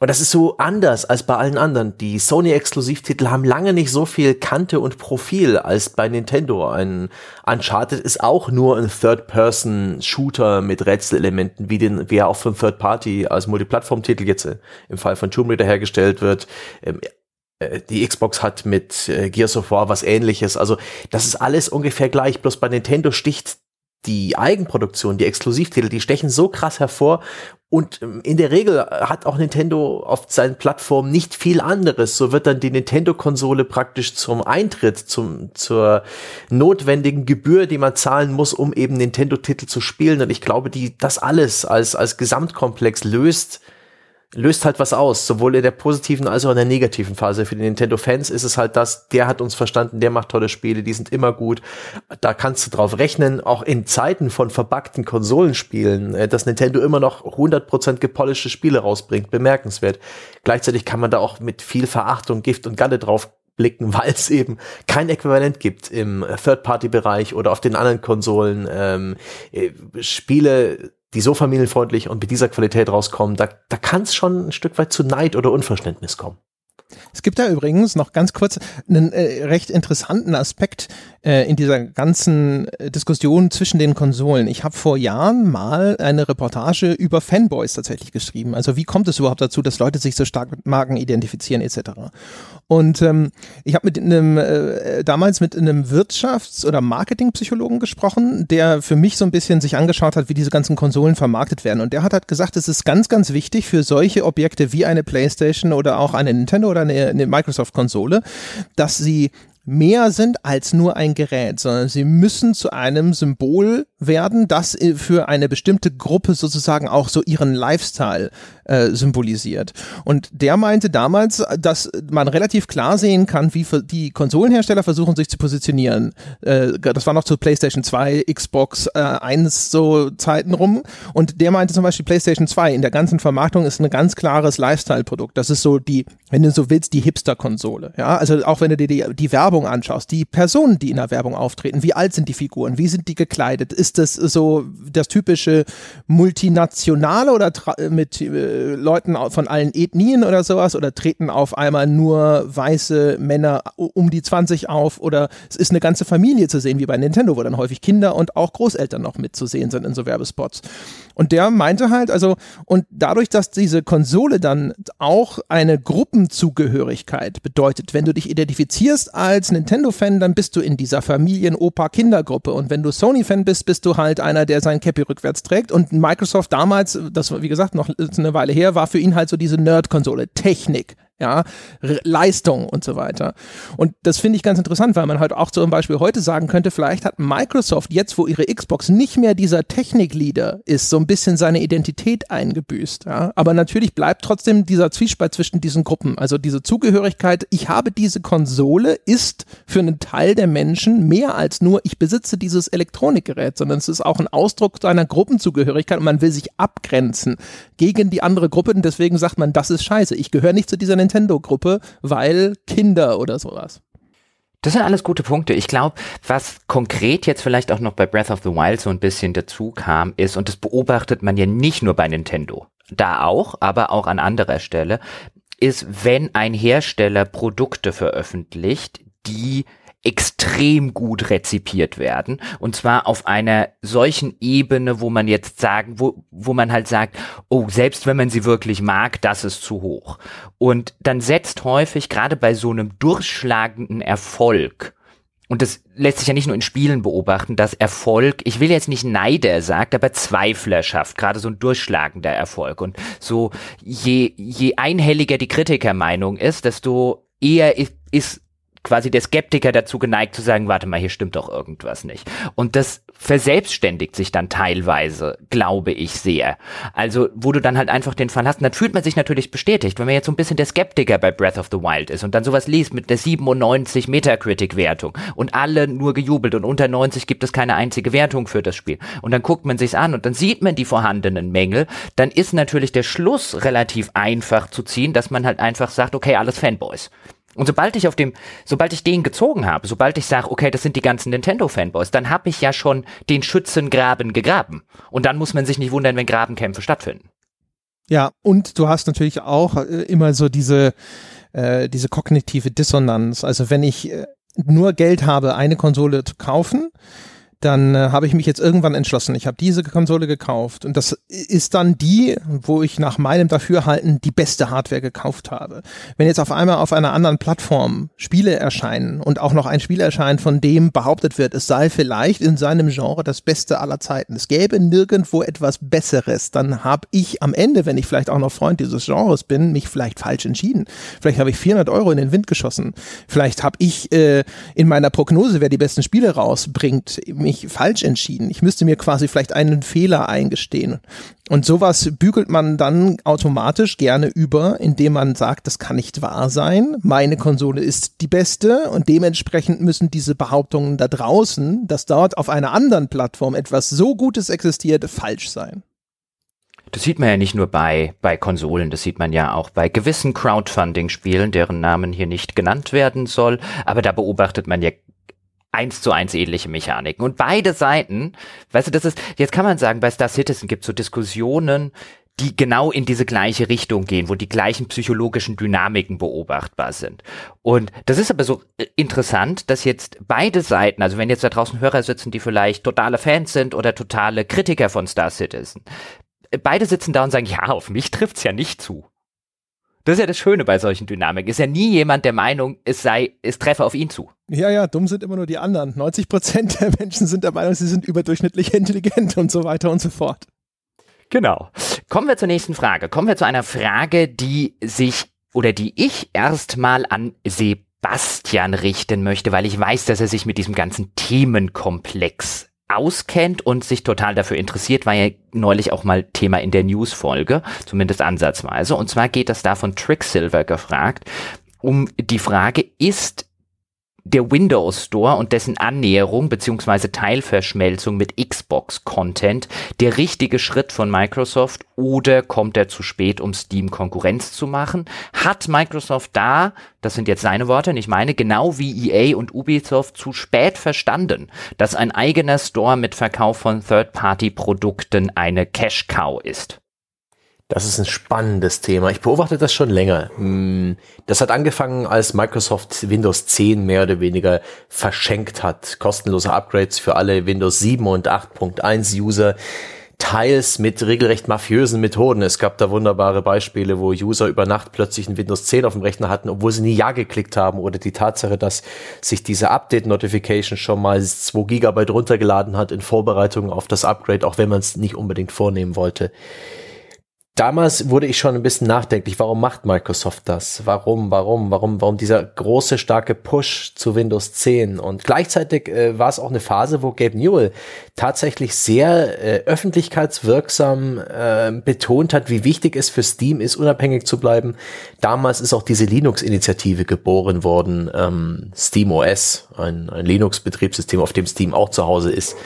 Und das ist so anders als bei allen anderen. Die Sony-Exklusivtitel haben lange nicht so viel Kante und Profil als bei Nintendo. Ein Uncharted ist auch nur ein Third-Person-Shooter mit Rätselelementen, wie, den, wie er auch von Third-Party als Multiplattform-Titel jetzt äh, im Fall von Tomb Raider hergestellt wird. Ähm, äh, die Xbox hat mit äh, Gears of War was ähnliches. Also das ist alles ungefähr gleich. Bloß bei Nintendo sticht die Eigenproduktion, die Exklusivtitel, die stechen so krass hervor und ähm, in der Regel hat auch Nintendo auf seinen Plattformen nicht viel anderes. So wird dann die Nintendo-Konsole praktisch zum Eintritt, zum, zur notwendigen Gebühr, die man zahlen muss, um eben Nintendo-Titel zu spielen. Und ich glaube, die, das alles als, als Gesamtkomplex löst löst halt was aus, sowohl in der positiven als auch in der negativen Phase. Für die Nintendo-Fans ist es halt das, der hat uns verstanden, der macht tolle Spiele, die sind immer gut. Da kannst du drauf rechnen, auch in Zeiten von verbackten Konsolenspielen, äh, dass Nintendo immer noch 100% gepolischte Spiele rausbringt. Bemerkenswert. Gleichzeitig kann man da auch mit viel Verachtung, Gift und Galle drauf blicken, [LAUGHS] weil es eben kein Äquivalent gibt im Third-Party-Bereich oder auf den anderen Konsolen. Ähm, äh, Spiele die so familienfreundlich und mit dieser Qualität rauskommen, da, da kann es schon ein Stück weit zu Neid oder Unverständnis kommen. Es gibt da übrigens noch ganz kurz einen äh, recht interessanten Aspekt äh, in dieser ganzen äh, Diskussion zwischen den Konsolen. Ich habe vor Jahren mal eine Reportage über Fanboys tatsächlich geschrieben. Also wie kommt es überhaupt dazu, dass Leute sich so stark mit Marken identifizieren etc. Und ähm, ich habe mit einem äh, damals mit einem Wirtschafts- oder Marketingpsychologen gesprochen, der für mich so ein bisschen sich angeschaut hat, wie diese ganzen Konsolen vermarktet werden. Und der hat halt gesagt, es ist ganz, ganz wichtig für solche Objekte wie eine PlayStation oder auch eine Nintendo oder eine, eine Microsoft-Konsole, dass sie mehr sind als nur ein Gerät, sondern sie müssen zu einem Symbol werden, das für eine bestimmte Gruppe sozusagen auch so ihren Lifestyle äh, symbolisiert. Und der meinte damals, dass man relativ klar sehen kann, wie die Konsolenhersteller versuchen sich zu positionieren. Äh, das war noch zu PlayStation 2, Xbox äh, 1 so Zeiten rum. Und der meinte zum Beispiel PlayStation 2 in der ganzen Vermarktung ist ein ganz klares Lifestyle-Produkt. Das ist so die, wenn du so willst, die Hipster-Konsole. Ja, also auch wenn du dir die, die Werbung anschaust, die Personen, die in der Werbung auftreten, wie alt sind die Figuren, wie sind die gekleidet? Ist das so das typische Multinationale oder mit äh, Leuten von allen Ethnien oder sowas oder treten auf einmal nur weiße Männer um die 20 auf oder es ist eine ganze Familie zu sehen, wie bei Nintendo, wo dann häufig Kinder und auch Großeltern noch mitzusehen sind in so Werbespots. Und der meinte halt, also, und dadurch, dass diese Konsole dann auch eine Gruppenzugehörigkeit bedeutet, wenn du dich identifizierst als Nintendo-Fan, dann bist du in dieser Familien-Opa-Kindergruppe. Und wenn du Sony-Fan bist, bist du halt einer, der sein Cappy rückwärts trägt. Und Microsoft damals, das war wie gesagt noch eine Weile her, war für ihn halt so diese Nerd-Konsole. Technik, ja, R Leistung und so weiter. Und das finde ich ganz interessant, weil man halt auch zum Beispiel heute sagen könnte, vielleicht hat Microsoft jetzt, wo ihre Xbox nicht mehr dieser Technikleader ist, so ein bisschen seine Identität eingebüßt. Ja? Aber natürlich bleibt trotzdem dieser Zwiespalt zwischen diesen Gruppen. Also diese Zugehörigkeit, ich habe diese Konsole, ist für einen Teil der Menschen mehr als nur, ich besitze dieses Elektronikgerät, sondern es ist auch ein Ausdruck seiner Gruppenzugehörigkeit und man will sich abgrenzen gegen die andere Gruppe und deswegen sagt man, das ist scheiße. Ich gehöre nicht zu dieser Nintendo-Gruppe, weil Kinder oder sowas. Das sind alles gute Punkte. Ich glaube, was konkret jetzt vielleicht auch noch bei Breath of the Wild so ein bisschen dazu kam, ist, und das beobachtet man ja nicht nur bei Nintendo, da auch, aber auch an anderer Stelle, ist, wenn ein Hersteller Produkte veröffentlicht, die extrem gut rezipiert werden. Und zwar auf einer solchen Ebene, wo man jetzt sagen, wo, wo man halt sagt, oh, selbst wenn man sie wirklich mag, das ist zu hoch. Und dann setzt häufig gerade bei so einem durchschlagenden Erfolg und das lässt sich ja nicht nur in Spielen beobachten, dass Erfolg, ich will jetzt nicht Neider sagt, aber Zweifler schafft, gerade so ein durchschlagender Erfolg. Und so je, je einhelliger die Kritikermeinung ist, desto eher ist, ist quasi der Skeptiker dazu geneigt zu sagen, warte mal, hier stimmt doch irgendwas nicht. Und das verselbstständigt sich dann teilweise, glaube ich sehr. Also, wo du dann halt einfach den Fall hast, dann fühlt man sich natürlich bestätigt, wenn man jetzt so ein bisschen der Skeptiker bei Breath of the Wild ist und dann sowas liest mit der 97 Metacritic-Wertung und alle nur gejubelt und unter 90 gibt es keine einzige Wertung für das Spiel. Und dann guckt man sich's an und dann sieht man die vorhandenen Mängel, dann ist natürlich der Schluss relativ einfach zu ziehen, dass man halt einfach sagt, okay, alles Fanboys. Und sobald ich auf dem, sobald ich den gezogen habe, sobald ich sage, okay, das sind die ganzen Nintendo-Fanboys, dann habe ich ja schon den Schützengraben gegraben. Und dann muss man sich nicht wundern, wenn Grabenkämpfe stattfinden. Ja, und du hast natürlich auch äh, immer so diese, äh, diese kognitive Dissonanz. Also wenn ich äh, nur Geld habe, eine Konsole zu kaufen, dann äh, habe ich mich jetzt irgendwann entschlossen. Ich habe diese Konsole gekauft und das ist dann die, wo ich nach meinem Dafürhalten die beste Hardware gekauft habe. Wenn jetzt auf einmal auf einer anderen Plattform Spiele erscheinen und auch noch ein Spiel erscheint, von dem behauptet wird, es sei vielleicht in seinem Genre das Beste aller Zeiten. Es gäbe nirgendwo etwas Besseres. Dann habe ich am Ende, wenn ich vielleicht auch noch Freund dieses Genres bin, mich vielleicht falsch entschieden. Vielleicht habe ich 400 Euro in den Wind geschossen. Vielleicht habe ich äh, in meiner Prognose, wer die besten Spiele rausbringt, mich falsch entschieden. Ich müsste mir quasi vielleicht einen Fehler eingestehen. Und sowas bügelt man dann automatisch gerne über, indem man sagt, das kann nicht wahr sein. Meine Konsole ist die beste und dementsprechend müssen diese Behauptungen da draußen, dass dort auf einer anderen Plattform etwas so Gutes existiert, falsch sein. Das sieht man ja nicht nur bei, bei Konsolen, das sieht man ja auch bei gewissen Crowdfunding-Spielen, deren Namen hier nicht genannt werden soll. Aber da beobachtet man ja eins zu eins ähnliche Mechaniken. Und beide Seiten, weißt du, das ist, jetzt kann man sagen, bei Star Citizen gibt es so Diskussionen, die genau in diese gleiche Richtung gehen, wo die gleichen psychologischen Dynamiken beobachtbar sind. Und das ist aber so äh, interessant, dass jetzt beide Seiten, also wenn jetzt da draußen Hörer sitzen, die vielleicht totale Fans sind oder totale Kritiker von Star Citizen, äh, beide sitzen da und sagen, ja, auf mich trifft's ja nicht zu. Das ist ja das Schöne bei solchen Dynamiken. Ist ja nie jemand der Meinung, es sei, es treffe auf ihn zu. Ja, ja, dumm sind immer nur die anderen. 90 Prozent der Menschen sind der Meinung, sie sind überdurchschnittlich [LAUGHS] intelligent und so weiter und so fort. Genau. Kommen wir zur nächsten Frage. Kommen wir zu einer Frage, die sich oder die ich erstmal an Sebastian richten möchte, weil ich weiß, dass er sich mit diesem ganzen Themenkomplex auskennt und sich total dafür interessiert, war ja neulich auch mal Thema in der News-Folge, zumindest ansatzweise. Und zwar geht das da von Tricksilver gefragt, um die Frage, ist der Windows Store und dessen Annäherung bzw. Teilverschmelzung mit Xbox-Content der richtige Schritt von Microsoft oder kommt er zu spät, um Steam Konkurrenz zu machen? Hat Microsoft da, das sind jetzt seine Worte, nicht meine, genau wie EA und Ubisoft zu spät verstanden, dass ein eigener Store mit Verkauf von Third-Party-Produkten eine Cash-Cow ist? Das ist ein spannendes Thema. Ich beobachte das schon länger. Hm, das hat angefangen, als Microsoft Windows 10 mehr oder weniger verschenkt hat. Kostenlose Upgrades für alle Windows 7 und 8.1 User. Teils mit regelrecht mafiösen Methoden. Es gab da wunderbare Beispiele, wo User über Nacht plötzlich ein Windows 10 auf dem Rechner hatten, obwohl sie nie Ja geklickt haben oder die Tatsache, dass sich diese Update-Notification schon mal 2 Gigabyte runtergeladen hat in Vorbereitung auf das Upgrade, auch wenn man es nicht unbedingt vornehmen wollte damals wurde ich schon ein bisschen nachdenklich, warum macht Microsoft das? Warum, warum, warum, warum dieser große, starke Push zu Windows 10? Und gleichzeitig äh, war es auch eine Phase, wo Gabe Newell tatsächlich sehr äh, öffentlichkeitswirksam äh, betont hat, wie wichtig es für Steam ist, unabhängig zu bleiben. Damals ist auch diese Linux-Initiative geboren worden, ähm, Steam OS, ein, ein Linux-Betriebssystem, auf dem Steam auch zu Hause ist.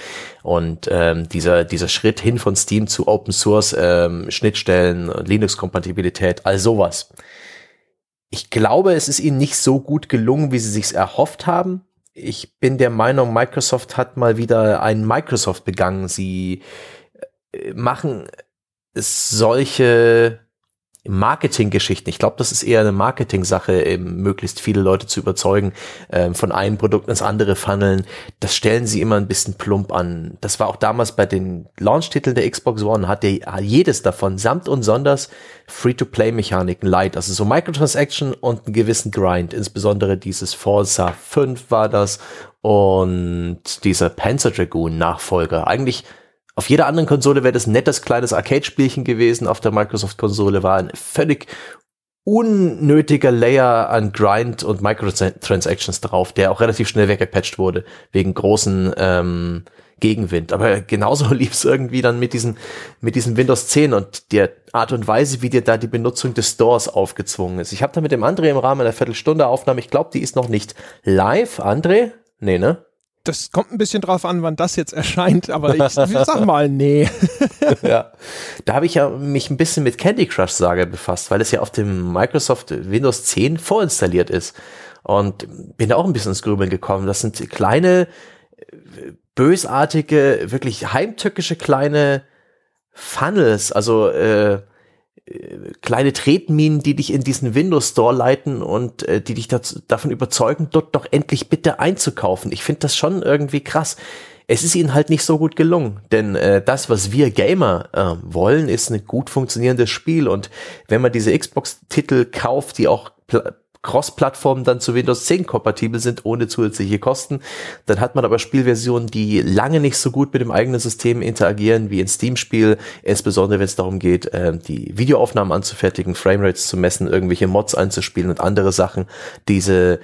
Und ähm, dieser, dieser Schritt hin von Steam zu Open Source, ähm, Schnittstellen, Linux-Kompatibilität, all sowas. Ich glaube, es ist ihnen nicht so gut gelungen, wie sie sich's erhofft haben. Ich bin der Meinung, Microsoft hat mal wieder einen Microsoft begangen. Sie äh, machen solche Marketinggeschichten. Ich glaube, das ist eher eine Marketing-Sache, möglichst viele Leute zu überzeugen, ähm, von einem Produkt ins andere funneln. Das stellen sie immer ein bisschen plump an. Das war auch damals bei den Launch-Titeln der Xbox One, hat der jedes davon samt und sonders Free-to-Play-Mechaniken light. Also so Microtransaction und einen gewissen Grind. Insbesondere dieses Forza 5 war das und dieser Panzer Dragoon Nachfolger. Eigentlich auf jeder anderen Konsole wäre das ein nettes kleines Arcade-Spielchen gewesen. Auf der Microsoft-Konsole war ein völlig unnötiger Layer an Grind und Microtransactions drauf, der auch relativ schnell weggepatcht wurde, wegen großen ähm, Gegenwind. Aber genauso [LAUGHS] lief es irgendwie dann mit diesen, mit diesem Windows 10 und der Art und Weise, wie dir da die Benutzung des Stores aufgezwungen ist. Ich habe da mit dem André im Rahmen einer Viertelstunde Aufnahme, ich glaube, die ist noch nicht live. André? Nee, ne? Das kommt ein bisschen drauf an, wann das jetzt [LAUGHS] erscheint, aber ich, sag mal, nee. [LAUGHS] ja. Da habe ich ja mich ein bisschen mit Candy Crush Sage befasst, weil es ja auf dem Microsoft Windows 10 vorinstalliert ist. Und bin da auch ein bisschen ins Grübeln gekommen. Das sind kleine, bösartige, wirklich heimtückische kleine Funnels, also äh, kleine Tretminen, die dich in diesen Windows Store leiten und äh, die dich dazu, davon überzeugen, dort doch endlich bitte einzukaufen. Ich finde das schon irgendwie krass. Es ist ihnen halt nicht so gut gelungen, denn äh, das, was wir Gamer äh, wollen, ist ein gut funktionierendes Spiel und wenn man diese Xbox-Titel kauft, die auch Cross-Plattformen dann zu Windows 10 kompatibel sind, ohne zusätzliche Kosten. Dann hat man aber Spielversionen, die lange nicht so gut mit dem eigenen System interagieren wie ein Steam-Spiel, insbesondere wenn es darum geht, äh, die Videoaufnahmen anzufertigen, Framerates zu messen, irgendwelche Mods einzuspielen und andere Sachen. Diese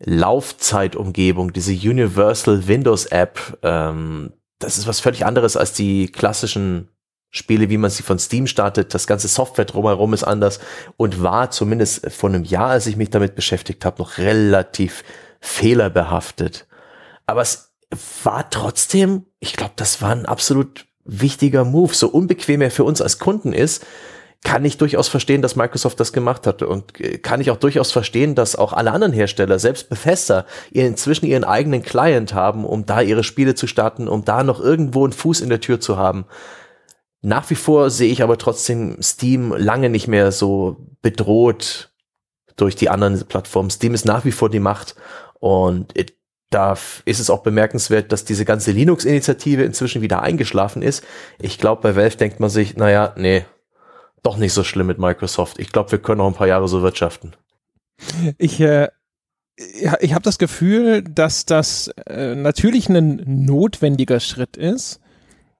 Laufzeitumgebung, diese Universal Windows App, ähm, das ist was völlig anderes als die klassischen Spiele, wie man sie von Steam startet, das ganze Software drumherum ist anders und war zumindest vor einem Jahr, als ich mich damit beschäftigt habe, noch relativ fehlerbehaftet. Aber es war trotzdem, ich glaube, das war ein absolut wichtiger Move. So unbequem er für uns als Kunden ist, kann ich durchaus verstehen, dass Microsoft das gemacht hatte und kann ich auch durchaus verstehen, dass auch alle anderen Hersteller, selbst Bethesda, inzwischen ihren eigenen Client haben, um da ihre Spiele zu starten, um da noch irgendwo einen Fuß in der Tür zu haben. Nach wie vor sehe ich aber trotzdem Steam lange nicht mehr so bedroht durch die anderen Plattformen. Steam ist nach wie vor die Macht und da ist es auch bemerkenswert, dass diese ganze Linux-Initiative inzwischen wieder eingeschlafen ist. Ich glaube, bei Valve denkt man sich, naja, nee, doch nicht so schlimm mit Microsoft. Ich glaube, wir können noch ein paar Jahre so wirtschaften. Ich, äh, ich habe das Gefühl, dass das äh, natürlich ein notwendiger Schritt ist,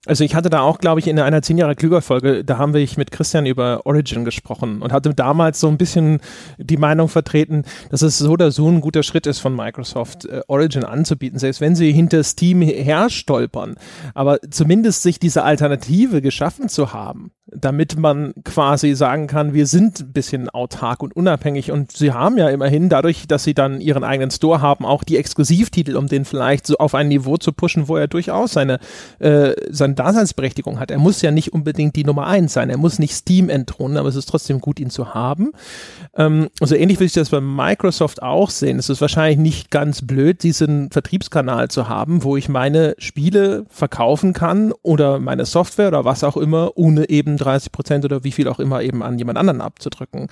also ich hatte da auch, glaube ich, in einer zehn Jahre klüger Folge, da haben wir mit Christian über Origin gesprochen und hatte damals so ein bisschen die Meinung vertreten, dass es so oder so ein guter Schritt ist von Microsoft, äh, Origin anzubieten, selbst wenn sie hinter Steam herstolpern. Aber zumindest sich diese Alternative geschaffen zu haben, damit man quasi sagen kann, wir sind ein bisschen autark und unabhängig und sie haben ja immerhin dadurch, dass sie dann ihren eigenen Store haben, auch die Exklusivtitel, um den vielleicht so auf ein Niveau zu pushen, wo er durchaus seine, äh, seine Daseinsberechtigung hat. Er muss ja nicht unbedingt die Nummer eins sein, er muss nicht Steam entthronen, aber es ist trotzdem gut, ihn zu haben. Ähm, also ähnlich will ich das bei Microsoft auch sehen. Es ist wahrscheinlich nicht ganz blöd, diesen Vertriebskanal zu haben, wo ich meine Spiele verkaufen kann oder meine Software oder was auch immer, ohne eben 30 Prozent oder wie viel auch immer eben an jemand anderen abzudrücken.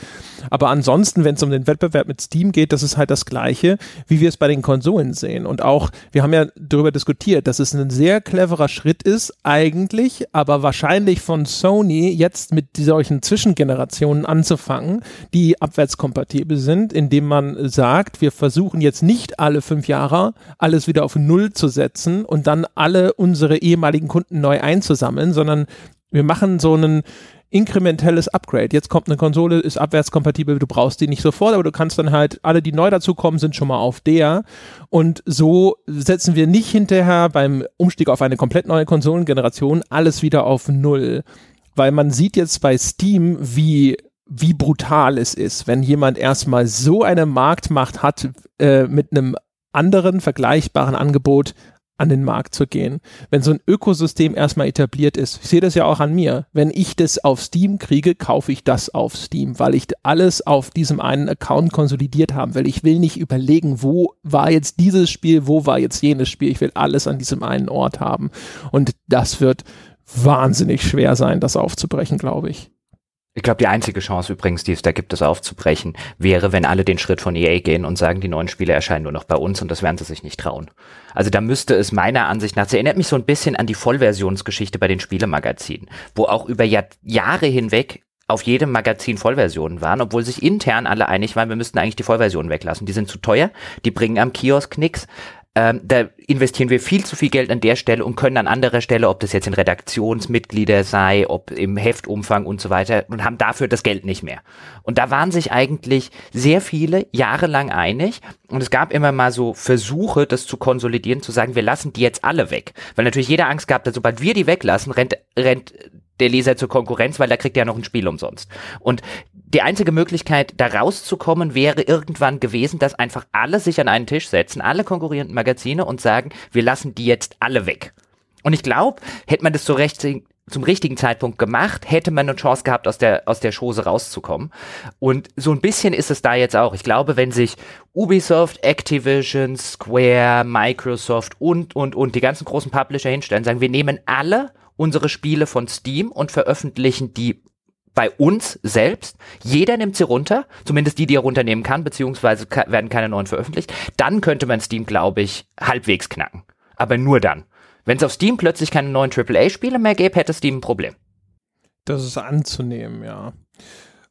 Aber ansonsten, wenn es um den Wettbewerb mit Steam geht, das ist halt das Gleiche, wie wir es bei den Konsolen sehen. Und auch, wir haben ja darüber diskutiert, dass es ein sehr cleverer Schritt ist, eigentlich, aber wahrscheinlich von Sony jetzt mit solchen Zwischengenerationen anzufangen, die abwärtskompatibel sind, indem man sagt, wir versuchen jetzt nicht alle fünf Jahre alles wieder auf Null zu setzen und dann alle unsere ehemaligen Kunden neu einzusammeln, sondern wir machen so einen inkrementelles Upgrade. Jetzt kommt eine Konsole, ist abwärtskompatibel, du brauchst die nicht sofort, aber du kannst dann halt, alle, die neu dazukommen, sind schon mal auf der. Und so setzen wir nicht hinterher beim Umstieg auf eine komplett neue Konsolengeneration alles wieder auf Null. Weil man sieht jetzt bei Steam, wie wie brutal es ist, wenn jemand erstmal so eine Marktmacht hat, äh, mit einem anderen vergleichbaren Angebot an den Markt zu gehen. Wenn so ein Ökosystem erstmal etabliert ist, ich sehe das ja auch an mir, wenn ich das auf Steam kriege, kaufe ich das auf Steam, weil ich alles auf diesem einen Account konsolidiert haben will. Ich will nicht überlegen, wo war jetzt dieses Spiel, wo war jetzt jenes Spiel. Ich will alles an diesem einen Ort haben. Und das wird wahnsinnig schwer sein, das aufzubrechen, glaube ich. Ich glaube, die einzige Chance übrigens, die es da gibt, es aufzubrechen, wäre, wenn alle den Schritt von EA gehen und sagen, die neuen Spiele erscheinen nur noch bei uns und das werden sie sich nicht trauen. Also da müsste es meiner Ansicht nach, es erinnert mich so ein bisschen an die Vollversionsgeschichte bei den Spielemagazinen, wo auch über Jahr, Jahre hinweg auf jedem Magazin Vollversionen waren, obwohl sich intern alle einig waren, wir müssten eigentlich die Vollversionen weglassen. Die sind zu teuer, die bringen am Kiosk nix ähm, da investieren wir viel zu viel Geld an der Stelle und können an anderer Stelle, ob das jetzt in Redaktionsmitglieder sei, ob im Heftumfang und so weiter, und haben dafür das Geld nicht mehr. Und da waren sich eigentlich sehr viele jahrelang einig und es gab immer mal so Versuche, das zu konsolidieren, zu sagen, wir lassen die jetzt alle weg. Weil natürlich jeder Angst gehabt hat, sobald wir die weglassen, rennt, rennt der Leser zur Konkurrenz, weil da kriegt er ja noch ein Spiel umsonst. Und die einzige Möglichkeit, da rauszukommen, wäre irgendwann gewesen, dass einfach alle sich an einen Tisch setzen, alle konkurrierenden Magazine und sagen, wir lassen die jetzt alle weg. Und ich glaube, hätte man das so recht zum richtigen Zeitpunkt gemacht, hätte man eine Chance gehabt, aus der, aus der Chose rauszukommen. Und so ein bisschen ist es da jetzt auch. Ich glaube, wenn sich Ubisoft, Activision, Square, Microsoft und, und, und die ganzen großen Publisher hinstellen, sagen, wir nehmen alle unsere Spiele von Steam und veröffentlichen die bei uns selbst. Jeder nimmt sie runter, zumindest die, die er runternehmen kann, beziehungsweise werden keine neuen veröffentlicht. Dann könnte man Steam, glaube ich, halbwegs knacken. Aber nur dann. Wenn es auf Steam plötzlich keine neuen AAA-Spiele mehr gäbe, hätte Steam ein Problem. Das ist anzunehmen, ja.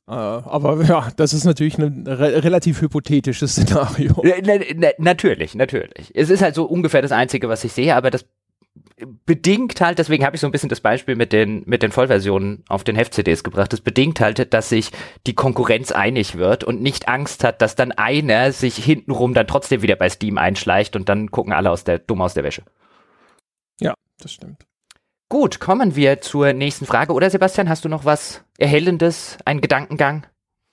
Äh, aber [LAUGHS] ja, das ist natürlich ein re relativ hypothetisches Szenario. Na, na, natürlich, natürlich. Es ist halt so ungefähr das Einzige, was ich sehe, aber das bedingt halt, deswegen habe ich so ein bisschen das Beispiel mit den, mit den Vollversionen auf den Heft-CDs gebracht, das bedingt halt, dass sich die Konkurrenz einig wird und nicht Angst hat, dass dann einer sich hintenrum dann trotzdem wieder bei Steam einschleicht und dann gucken alle aus der, dumm aus der Wäsche. Ja, das stimmt. Gut, kommen wir zur nächsten Frage. Oder Sebastian, hast du noch was Erhellendes, einen Gedankengang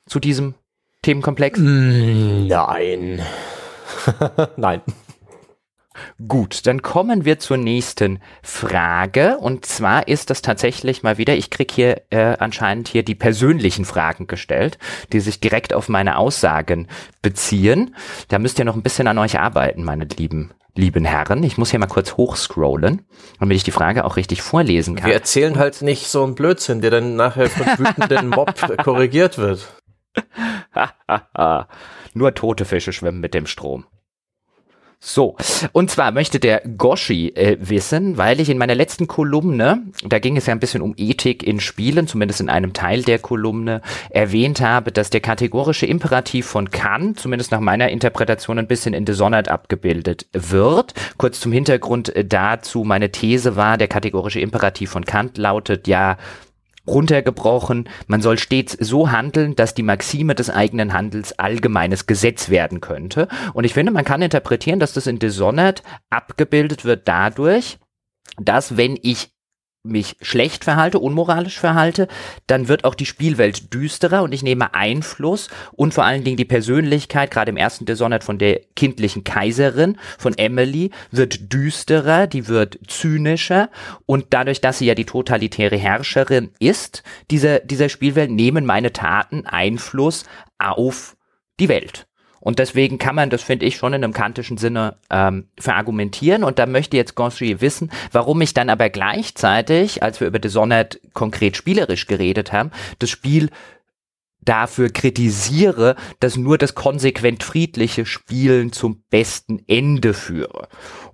zu diesem Themenkomplex? Nein. [LAUGHS] Nein. Gut, dann kommen wir zur nächsten Frage. Und zwar ist das tatsächlich mal wieder, ich krieg hier äh, anscheinend hier die persönlichen Fragen gestellt, die sich direkt auf meine Aussagen beziehen. Da müsst ihr noch ein bisschen an euch arbeiten, meine lieben lieben Herren. Ich muss hier mal kurz hochscrollen, damit ich die Frage auch richtig vorlesen kann. Wir erzählen halt nicht so einen Blödsinn, der dann nachher von wütenden Mob [LAUGHS] korrigiert wird. [LAUGHS] Nur tote Fische schwimmen mit dem Strom. So, und zwar möchte der Goshi äh, wissen, weil ich in meiner letzten Kolumne, da ging es ja ein bisschen um Ethik in Spielen, zumindest in einem Teil der Kolumne, erwähnt habe, dass der kategorische Imperativ von Kant, zumindest nach meiner Interpretation, ein bisschen in Dishonored abgebildet wird. Kurz zum Hintergrund äh, dazu, meine These war, der kategorische Imperativ von Kant lautet ja, runtergebrochen, man soll stets so handeln, dass die Maxime des eigenen Handels allgemeines Gesetz werden könnte. Und ich finde, man kann interpretieren, dass das in Dishonored abgebildet wird dadurch, dass wenn ich mich schlecht verhalte, unmoralisch verhalte, dann wird auch die Spielwelt düsterer und ich nehme Einfluss und vor allen Dingen die Persönlichkeit, gerade im ersten Dishonored von der kindlichen Kaiserin, von Emily, wird düsterer, die wird zynischer und dadurch, dass sie ja die totalitäre Herrscherin ist, dieser, dieser Spielwelt, nehmen meine Taten Einfluss auf die Welt. Und deswegen kann man das, finde ich, schon in einem kantischen Sinne ähm, verargumentieren. Und da möchte jetzt Gonchier wissen, warum ich dann aber gleichzeitig, als wir über Dishonored konkret spielerisch geredet haben, das Spiel dafür kritisiere, dass nur das konsequent friedliche Spielen zum besten Ende führe.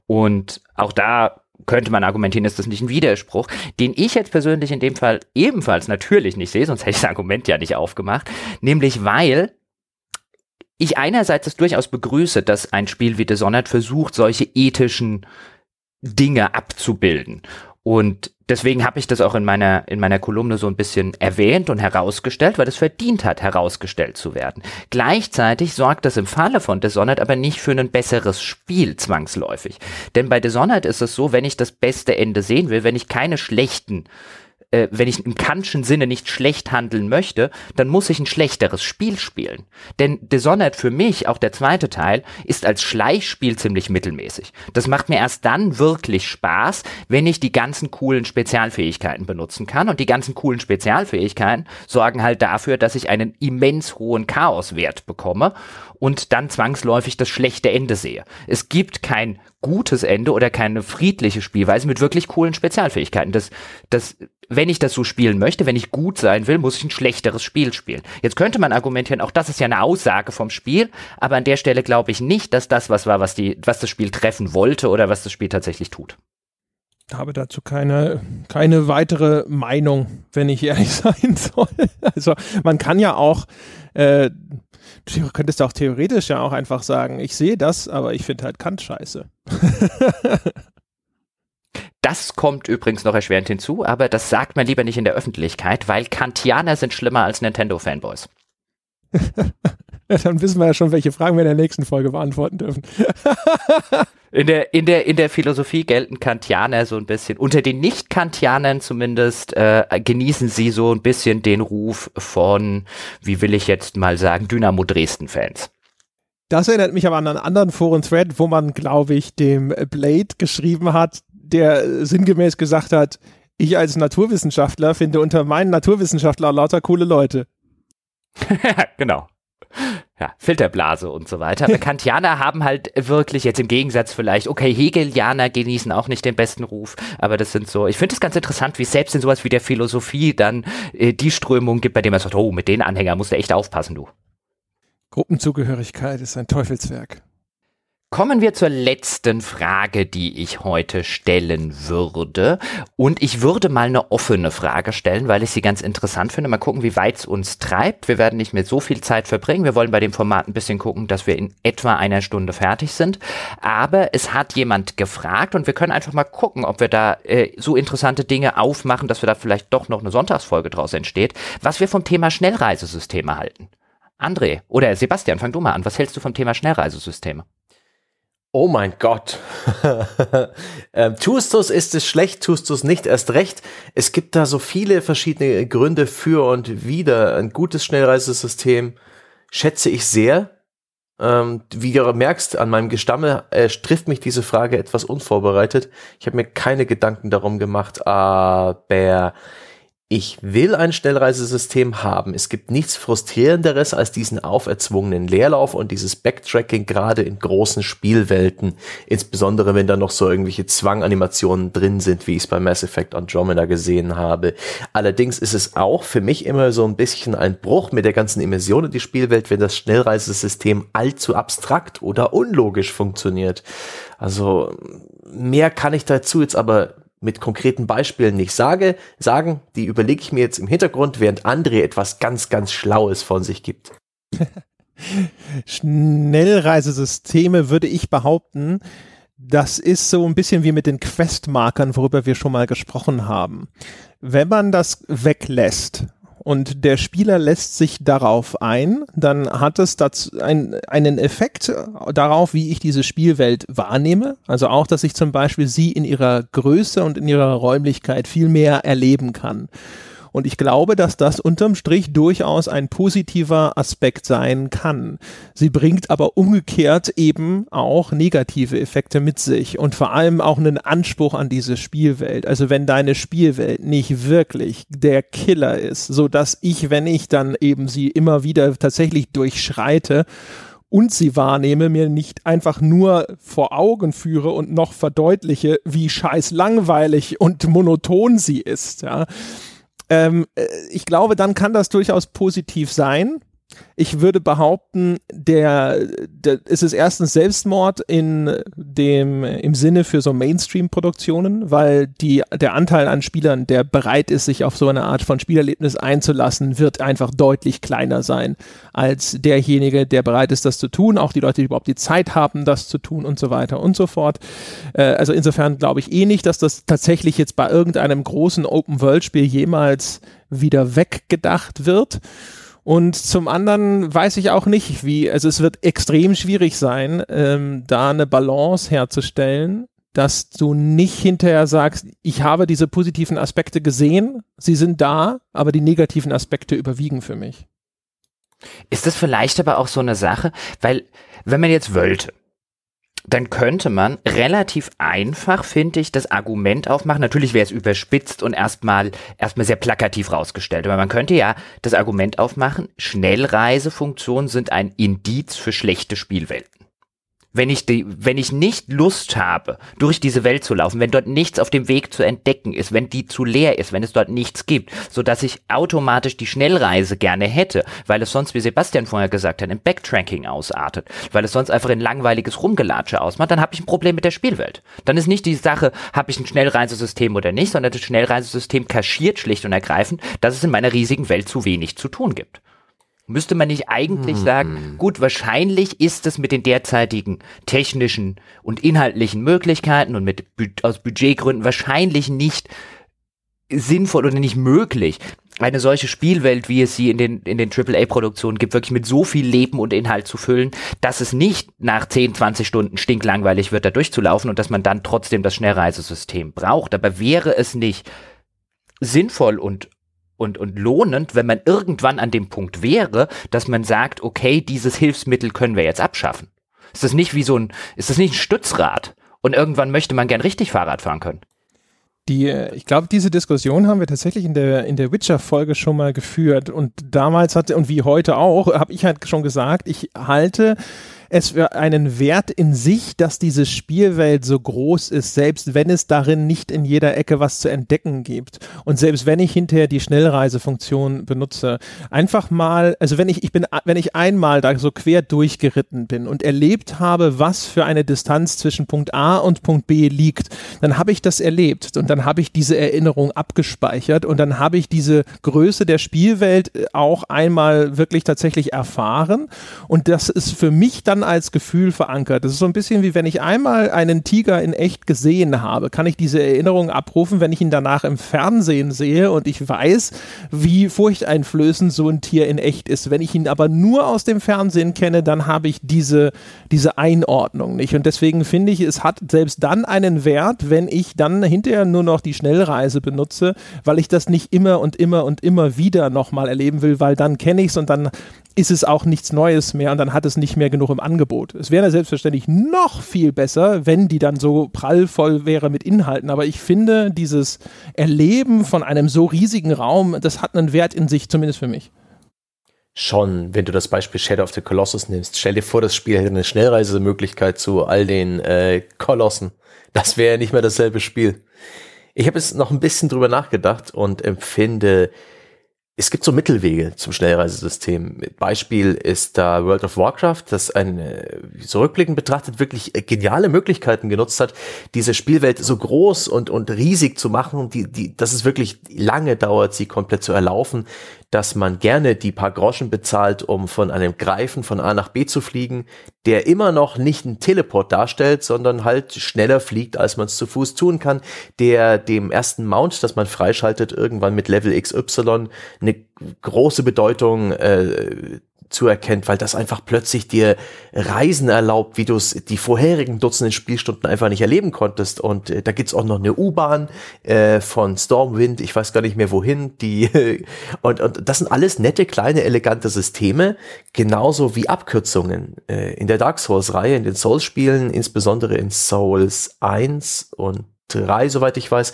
Und auch da könnte man argumentieren, ist das nicht ein Widerspruch, den ich jetzt persönlich in dem Fall ebenfalls natürlich nicht sehe, sonst hätte ich das Argument ja nicht aufgemacht, nämlich weil ich einerseits es durchaus begrüße, dass ein Spiel wie Dishonored versucht, solche ethischen Dinge abzubilden. Und deswegen habe ich das auch in meiner, in meiner Kolumne so ein bisschen erwähnt und herausgestellt, weil es verdient hat, herausgestellt zu werden. Gleichzeitig sorgt das im Falle von Dishonored aber nicht für ein besseres Spiel zwangsläufig. Denn bei Dishonored ist es so, wenn ich das beste Ende sehen will, wenn ich keine schlechten äh, wenn ich im Kantschen Sinne nicht schlecht handeln möchte, dann muss ich ein schlechteres Spiel spielen. Denn Dishonored für mich, auch der zweite Teil, ist als Schleichspiel ziemlich mittelmäßig. Das macht mir erst dann wirklich Spaß, wenn ich die ganzen coolen Spezialfähigkeiten benutzen kann. Und die ganzen coolen Spezialfähigkeiten sorgen halt dafür, dass ich einen immens hohen Chaoswert bekomme und dann zwangsläufig das schlechte Ende sehe. Es gibt kein gutes Ende oder keine friedliche Spielweise mit wirklich coolen Spezialfähigkeiten. Das, das, wenn ich das so spielen möchte, wenn ich gut sein will, muss ich ein schlechteres Spiel spielen. Jetzt könnte man argumentieren, auch das ist ja eine Aussage vom Spiel, aber an der Stelle glaube ich nicht, dass das was war, was die, was das Spiel treffen wollte oder was das Spiel tatsächlich tut habe dazu keine, keine weitere Meinung, wenn ich ehrlich [LAUGHS] sein soll. Also man kann ja auch äh, Du könntest auch theoretisch ja auch einfach sagen, ich sehe das, aber ich finde halt Kant scheiße. [LAUGHS] Das kommt übrigens noch erschwerend hinzu, aber das sagt man lieber nicht in der Öffentlichkeit, weil Kantianer sind schlimmer als Nintendo-Fanboys. [LAUGHS] dann wissen wir ja schon, welche Fragen wir in der nächsten Folge beantworten dürfen. [LAUGHS] In der, in der, in der Philosophie gelten Kantianer so ein bisschen, unter den Nicht-Kantianern zumindest, äh, genießen sie so ein bisschen den Ruf von, wie will ich jetzt mal sagen, Dynamo Dresden-Fans. Das erinnert mich aber an einen anderen Foren-Thread, wo man, glaube ich, dem Blade geschrieben hat, der sinngemäß gesagt hat, ich als Naturwissenschaftler finde unter meinen Naturwissenschaftlern lauter coole Leute. [LAUGHS] genau ja, Filterblase und so weiter. Aber [LAUGHS] Kantianer haben halt wirklich jetzt im Gegensatz vielleicht, okay, Hegelianer genießen auch nicht den besten Ruf, aber das sind so, ich finde es ganz interessant, wie selbst in sowas wie der Philosophie dann äh, die Strömung gibt, bei dem man sagt, oh, mit den Anhängern musst du echt aufpassen, du. Gruppenzugehörigkeit ist ein Teufelswerk. Kommen wir zur letzten Frage, die ich heute stellen würde. Und ich würde mal eine offene Frage stellen, weil ich sie ganz interessant finde. Mal gucken, wie weit es uns treibt. Wir werden nicht mehr so viel Zeit verbringen. Wir wollen bei dem Format ein bisschen gucken, dass wir in etwa einer Stunde fertig sind. Aber es hat jemand gefragt und wir können einfach mal gucken, ob wir da äh, so interessante Dinge aufmachen, dass wir da vielleicht doch noch eine Sonntagsfolge draus entsteht, was wir vom Thema Schnellreisesysteme halten. André oder Sebastian, fang du mal an. Was hältst du vom Thema Schnellreisesysteme? Oh mein Gott. [LAUGHS] ähm, tust du es, ist es schlecht, tust du es nicht, erst recht. Es gibt da so viele verschiedene Gründe für und wider. Ein gutes Schnellreisesystem schätze ich sehr. Ähm, wie du merkst, an meinem Gestammel äh, trifft mich diese Frage etwas unvorbereitet. Ich habe mir keine Gedanken darum gemacht, aber ich will ein Schnellreisesystem haben. Es gibt nichts frustrierenderes als diesen auferzwungenen Leerlauf und dieses Backtracking gerade in großen Spielwelten, insbesondere wenn da noch so irgendwelche Zwanganimationen drin sind, wie ich es bei Mass Effect Andromeda gesehen habe. Allerdings ist es auch für mich immer so ein bisschen ein Bruch mit der ganzen Immersion in die Spielwelt, wenn das Schnellreisesystem allzu abstrakt oder unlogisch funktioniert. Also mehr kann ich dazu jetzt aber mit konkreten Beispielen nicht sage, sagen, die überlege ich mir jetzt im Hintergrund, während André etwas ganz, ganz Schlaues von sich gibt. [LAUGHS] Schnellreisesysteme würde ich behaupten, das ist so ein bisschen wie mit den Questmarkern, worüber wir schon mal gesprochen haben. Wenn man das weglässt, und der Spieler lässt sich darauf ein, dann hat es dazu ein, einen Effekt darauf, wie ich diese Spielwelt wahrnehme. Also auch, dass ich zum Beispiel sie in ihrer Größe und in ihrer Räumlichkeit viel mehr erleben kann. Und ich glaube, dass das unterm Strich durchaus ein positiver Aspekt sein kann. Sie bringt aber umgekehrt eben auch negative Effekte mit sich und vor allem auch einen Anspruch an diese Spielwelt. Also wenn deine Spielwelt nicht wirklich der Killer ist, so dass ich, wenn ich dann eben sie immer wieder tatsächlich durchschreite, und sie wahrnehme, mir nicht einfach nur vor Augen führe und noch verdeutliche, wie scheiß langweilig und monoton sie ist, ja, ähm, äh, ich glaube, dann kann das durchaus positiv sein. Ich würde behaupten, der, der es ist erstens Selbstmord in dem im Sinne für so Mainstream-Produktionen, weil die der Anteil an Spielern, der bereit ist, sich auf so eine Art von Spielerlebnis einzulassen, wird einfach deutlich kleiner sein als derjenige, der bereit ist, das zu tun. Auch die Leute, die überhaupt die Zeit haben, das zu tun und so weiter und so fort. Äh, also insofern glaube ich eh nicht, dass das tatsächlich jetzt bei irgendeinem großen Open-World-Spiel jemals wieder weggedacht wird. Und zum anderen weiß ich auch nicht, wie, also es wird extrem schwierig sein, ähm, da eine Balance herzustellen, dass du nicht hinterher sagst, ich habe diese positiven Aspekte gesehen, sie sind da, aber die negativen Aspekte überwiegen für mich. Ist das vielleicht aber auch so eine Sache, weil wenn man jetzt wollte, dann könnte man relativ einfach, finde ich, das Argument aufmachen. Natürlich wäre es überspitzt und erstmal erstmal sehr plakativ rausgestellt, aber man könnte ja das Argument aufmachen, Schnellreisefunktionen sind ein Indiz für schlechte Spielwelten wenn ich die, wenn ich nicht Lust habe, durch diese Welt zu laufen, wenn dort nichts auf dem Weg zu entdecken ist, wenn die zu leer ist, wenn es dort nichts gibt, so dass ich automatisch die Schnellreise gerne hätte, weil es sonst, wie Sebastian vorher gesagt hat, im Backtracking ausartet, weil es sonst einfach ein langweiliges Rumgelatsche ausmacht, dann habe ich ein Problem mit der Spielwelt. Dann ist nicht die Sache, habe ich ein Schnellreisesystem oder nicht, sondern das Schnellreisesystem kaschiert schlicht und ergreifend, dass es in meiner riesigen Welt zu wenig zu tun gibt. Müsste man nicht eigentlich hm. sagen, gut, wahrscheinlich ist es mit den derzeitigen technischen und inhaltlichen Möglichkeiten und mit aus Budgetgründen wahrscheinlich nicht sinnvoll oder nicht möglich, eine solche Spielwelt, wie es sie in den, in den AAA-Produktionen gibt, wirklich mit so viel Leben und Inhalt zu füllen, dass es nicht nach 10, 20 Stunden stinklangweilig wird, da durchzulaufen und dass man dann trotzdem das Schnellreisesystem braucht. Aber wäre es nicht sinnvoll und und, und lohnend, wenn man irgendwann an dem Punkt wäre, dass man sagt, okay, dieses Hilfsmittel können wir jetzt abschaffen. Ist das nicht wie so ein, ist das nicht ein Stützrad? Und irgendwann möchte man gern richtig Fahrrad fahren können. Die, ich glaube, diese Diskussion haben wir tatsächlich in der, in der Witcher-Folge schon mal geführt. Und damals hatte, und wie heute auch, habe ich halt schon gesagt, ich halte es für einen Wert in sich, dass diese Spielwelt so groß ist, selbst wenn es darin nicht in jeder Ecke was zu entdecken gibt. Und selbst wenn ich hinterher die Schnellreisefunktion benutze, einfach mal, also wenn ich, ich bin, wenn ich einmal da so quer durchgeritten bin und erlebt habe, was für eine Distanz zwischen Punkt A und Punkt B liegt, dann habe ich das erlebt und dann habe ich diese Erinnerung abgespeichert und dann habe ich diese Größe der Spielwelt äh, auch einmal wirklich tatsächlich erfahren. Und das ist für mich dann als Gefühl verankert. Das ist so ein bisschen wie wenn ich einmal einen Tiger in echt gesehen habe, kann ich diese Erinnerung abrufen, wenn ich ihn danach im Fernsehen sehe und ich weiß, wie furchteinflößend so ein Tier in echt ist. Wenn ich ihn aber nur aus dem Fernsehen kenne, dann habe ich diese, diese Einordnung nicht. Und deswegen finde ich, es hat selbst dann einen Wert, wenn ich dann hinterher nur noch die Schnellreise benutze, weil ich das nicht immer und immer und immer wieder nochmal erleben will, weil dann kenne ich es und dann ist es auch nichts Neues mehr und dann hat es nicht mehr genug im Angebot. Es wäre selbstverständlich noch viel besser, wenn die dann so prallvoll wäre mit Inhalten, aber ich finde, dieses Erleben von einem so riesigen Raum, das hat einen Wert in sich, zumindest für mich. Schon, wenn du das Beispiel Shadow of the Colossus nimmst, stell dir vor, das Spiel hätte eine Schnellreisemöglichkeit zu all den äh, Kolossen. Das wäre ja nicht mehr dasselbe Spiel. Ich habe jetzt noch ein bisschen drüber nachgedacht und empfinde es gibt so Mittelwege zum Schnellreisesystem. Beispiel ist da World of Warcraft, das ein, so rückblickend betrachtet, wirklich geniale Möglichkeiten genutzt hat, diese Spielwelt so groß und, und riesig zu machen, die, die, dass es wirklich lange dauert, sie komplett zu erlaufen dass man gerne die paar Groschen bezahlt, um von einem Greifen von A nach B zu fliegen, der immer noch nicht einen Teleport darstellt, sondern halt schneller fliegt, als man es zu Fuß tun kann, der dem ersten Mount, das man freischaltet, irgendwann mit Level XY eine große Bedeutung äh, zuerkennt, weil das einfach plötzlich dir Reisen erlaubt, wie du es die vorherigen Dutzenden Spielstunden einfach nicht erleben konntest. Und äh, da gibt's auch noch eine U-Bahn äh, von Stormwind, ich weiß gar nicht mehr wohin, die [LAUGHS] und, und das sind alles nette, kleine, elegante Systeme, genauso wie Abkürzungen. Äh, in der Dark Souls-Reihe, in den Souls-Spielen, insbesondere in Souls 1 und 3, soweit ich weiß,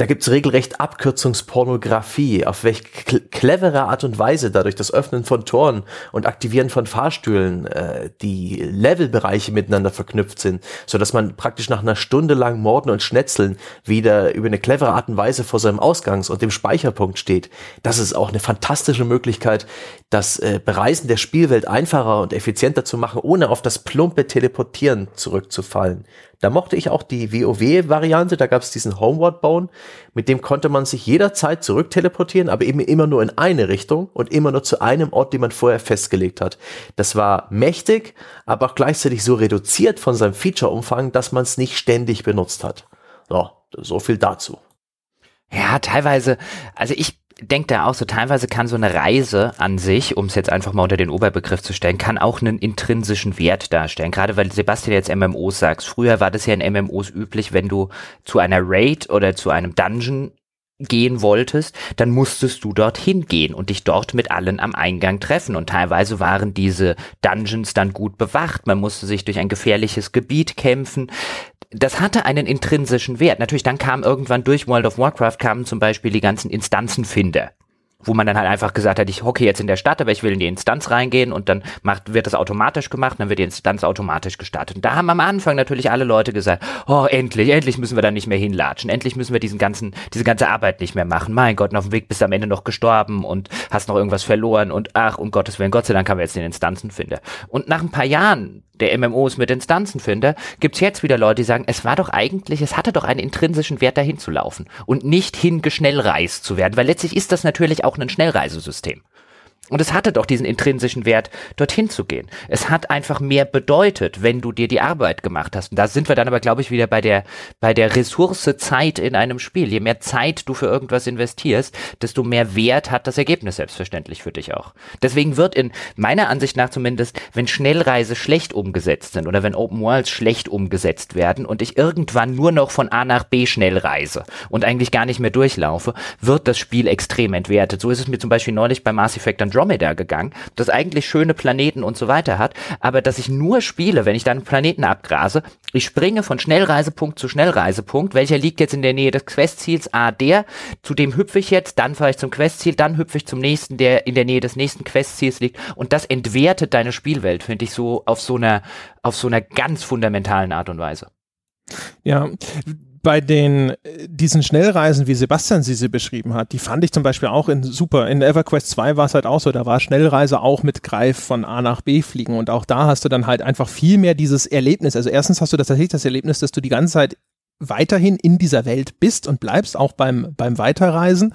Da gibt's regelrecht Abkürzungspornografie, auf welch clevere Art und Weise dadurch das Öffnen von Toren und Aktivieren von Fahrstühlen äh, die Levelbereiche miteinander verknüpft sind, so dass man praktisch nach einer Stunde lang Morden und Schnetzeln wieder über eine clevere Art und Weise vor seinem Ausgangs- und dem Speicherpunkt steht. Das ist auch eine fantastische Möglichkeit, das äh, Bereisen der Spielwelt einfacher und effizienter zu machen, ohne auf das plumpe Teleportieren zurückzufallen. Da mochte ich auch die WoW-Variante, da gab es diesen Homeward-Bone, mit dem konnte man sich jederzeit zurückteleportieren, aber eben immer nur in eine Richtung und immer nur zu einem Ort, den man vorher festgelegt hat. Das war mächtig, aber auch gleichzeitig so reduziert von seinem Feature-Umfang, dass man es nicht ständig benutzt hat. So, so viel dazu. Ja, teilweise, also ich denke da auch so, teilweise kann so eine Reise an sich, um es jetzt einfach mal unter den Oberbegriff zu stellen, kann auch einen intrinsischen Wert darstellen. Gerade weil Sebastian jetzt MMOs sagst. Früher war das ja in MMOs üblich, wenn du zu einer Raid oder zu einem Dungeon gehen wolltest, dann musstest du dorthin gehen und dich dort mit allen am Eingang treffen. Und teilweise waren diese Dungeons dann gut bewacht. Man musste sich durch ein gefährliches Gebiet kämpfen das hatte einen intrinsischen Wert. Natürlich, dann kam irgendwann durch World of Warcraft kamen zum Beispiel die ganzen Instanzenfinder wo man dann halt einfach gesagt hat, ich hocke jetzt in der Stadt, aber ich will in die Instanz reingehen und dann macht, wird das automatisch gemacht, dann wird die Instanz automatisch gestartet. Und da haben am Anfang natürlich alle Leute gesagt, oh, endlich, endlich müssen wir da nicht mehr hinlatschen, endlich müssen wir diesen ganzen, diese ganze Arbeit nicht mehr machen. Mein Gott, und auf dem Weg bist du am Ende noch gestorben und hast noch irgendwas verloren und ach, um Gottes Willen, Gott sei Dank haben wir jetzt den Instanzenfinder. Und nach ein paar Jahren der MMOs mit Instanzenfinder, gibt's jetzt wieder Leute, die sagen, es war doch eigentlich, es hatte doch einen intrinsischen Wert dahin zu laufen und nicht hingeschnellreist zu werden, weil letztlich ist das natürlich auch ein Schnellreisesystem. Und es hatte doch diesen intrinsischen Wert, dorthin zu gehen. Es hat einfach mehr bedeutet, wenn du dir die Arbeit gemacht hast. Und da sind wir dann aber, glaube ich, wieder bei der, bei der Ressource Zeit in einem Spiel. Je mehr Zeit du für irgendwas investierst, desto mehr Wert hat das Ergebnis selbstverständlich für dich auch. Deswegen wird in meiner Ansicht nach zumindest, wenn Schnellreise schlecht umgesetzt sind oder wenn Open Worlds schlecht umgesetzt werden und ich irgendwann nur noch von A nach B schnell reise und eigentlich gar nicht mehr durchlaufe, wird das Spiel extrem entwertet. So ist es mir zum Beispiel neulich bei Mass Effect Andromeda Andromeda gegangen, das eigentlich schöne Planeten und so weiter hat, aber dass ich nur spiele, wenn ich dann Planeten abgrase, ich springe von Schnellreisepunkt zu Schnellreisepunkt, welcher liegt jetzt in der Nähe des Questziels, ah, der, zu dem hüpfe ich jetzt, dann fahre ich zum Questziel, dann hüpfe ich zum nächsten, der in der Nähe des nächsten Questziels liegt. Und das entwertet deine Spielwelt, finde ich so auf so einer, auf so einer ganz fundamentalen Art und Weise. Ja, bei den diesen Schnellreisen, wie Sebastian sie, sie beschrieben hat, die fand ich zum Beispiel auch in super. In EverQuest 2 war es halt auch so, da war Schnellreise auch mit Greif von A nach B fliegen und auch da hast du dann halt einfach viel mehr dieses Erlebnis. Also erstens hast du das tatsächlich das Erlebnis, dass du die ganze Zeit weiterhin in dieser Welt bist und bleibst, auch beim, beim Weiterreisen.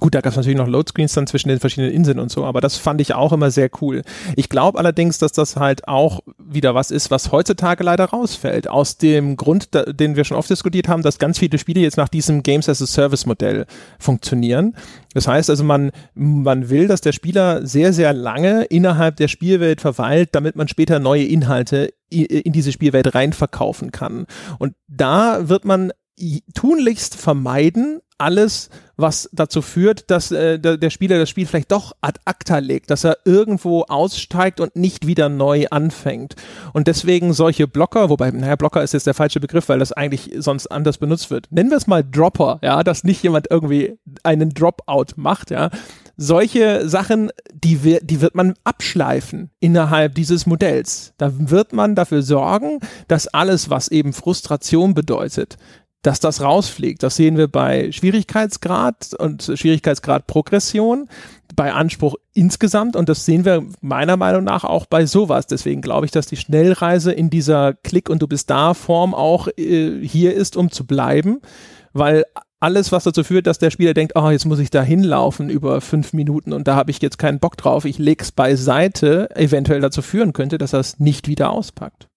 Gut, da gab es natürlich noch Loadscreens dann zwischen den verschiedenen Inseln und so, aber das fand ich auch immer sehr cool. Ich glaube allerdings, dass das halt auch wieder was ist, was heutzutage leider rausfällt. Aus dem Grund, da, den wir schon oft diskutiert haben, dass ganz viele Spiele jetzt nach diesem Games as a Service Modell funktionieren. Das heißt also, man, man will, dass der Spieler sehr, sehr lange innerhalb der Spielwelt verweilt, damit man später neue Inhalte in diese Spielwelt rein verkaufen kann. Und da wird man tunlichst vermeiden, alles, was dazu führt, dass äh, der, Spieler das Spiel vielleicht doch ad acta legt, dass er irgendwo aussteigt und nicht wieder neu anfängt. Und deswegen solche Blocker, wobei, naja, Blocker ist jetzt der falsche Begriff, weil das eigentlich sonst anders benutzt wird. Nennen wir es mal Dropper, ja, dass nicht jemand irgendwie einen Dropout macht, ja. Solche Sachen, die, wir, die wird man abschleifen innerhalb dieses Modells. Da wird man dafür sorgen, dass alles, was eben Frustration bedeutet, dass das rausfliegt. Das sehen wir bei Schwierigkeitsgrad und Schwierigkeitsgrad Progression, bei Anspruch insgesamt und das sehen wir meiner Meinung nach auch bei sowas. Deswegen glaube ich, dass die Schnellreise in dieser Klick und du bist da Form auch äh, hier ist, um zu bleiben, weil alles, was dazu führt, dass der Spieler denkt, oh, jetzt muss ich da hinlaufen über fünf Minuten und da habe ich jetzt keinen Bock drauf, ich leg's beiseite, eventuell dazu führen könnte, dass er es nicht wieder auspackt.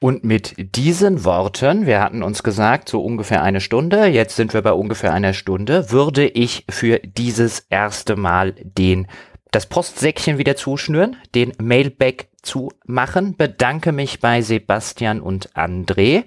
Und mit diesen Worten, wir hatten uns gesagt, so ungefähr eine Stunde, jetzt sind wir bei ungefähr einer Stunde, würde ich für dieses erste Mal den, das Postsäckchen wieder zuschnüren, den Mailback zumachen, bedanke mich bei Sebastian und André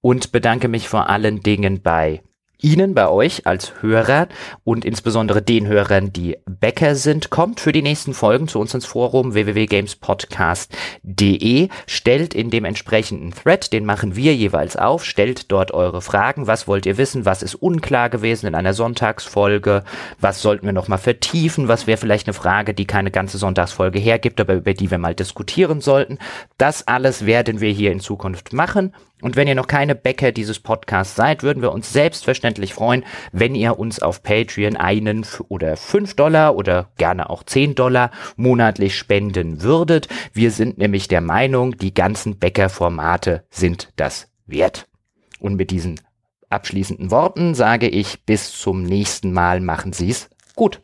und bedanke mich vor allen Dingen bei Ihnen, bei euch als Hörer und insbesondere den Hörern, die Bäcker sind, kommt für die nächsten Folgen zu uns ins Forum www.gamespodcast.de, stellt in dem entsprechenden Thread, den machen wir jeweils auf, stellt dort eure Fragen, was wollt ihr wissen, was ist unklar gewesen in einer Sonntagsfolge, was sollten wir nochmal vertiefen, was wäre vielleicht eine Frage, die keine ganze Sonntagsfolge hergibt, aber über die wir mal diskutieren sollten. Das alles werden wir hier in Zukunft machen und wenn ihr noch keine Bäcker dieses Podcasts seid, würden wir uns selbstverständlich freuen, wenn ihr uns auf Patreon einen oder fünf Dollar oder gerne auch zehn Dollar monatlich spenden würdet. Wir sind nämlich der Meinung, die ganzen Bäckerformate sind das wert. Und mit diesen abschließenden Worten sage ich bis zum nächsten Mal. Machen Sie's gut.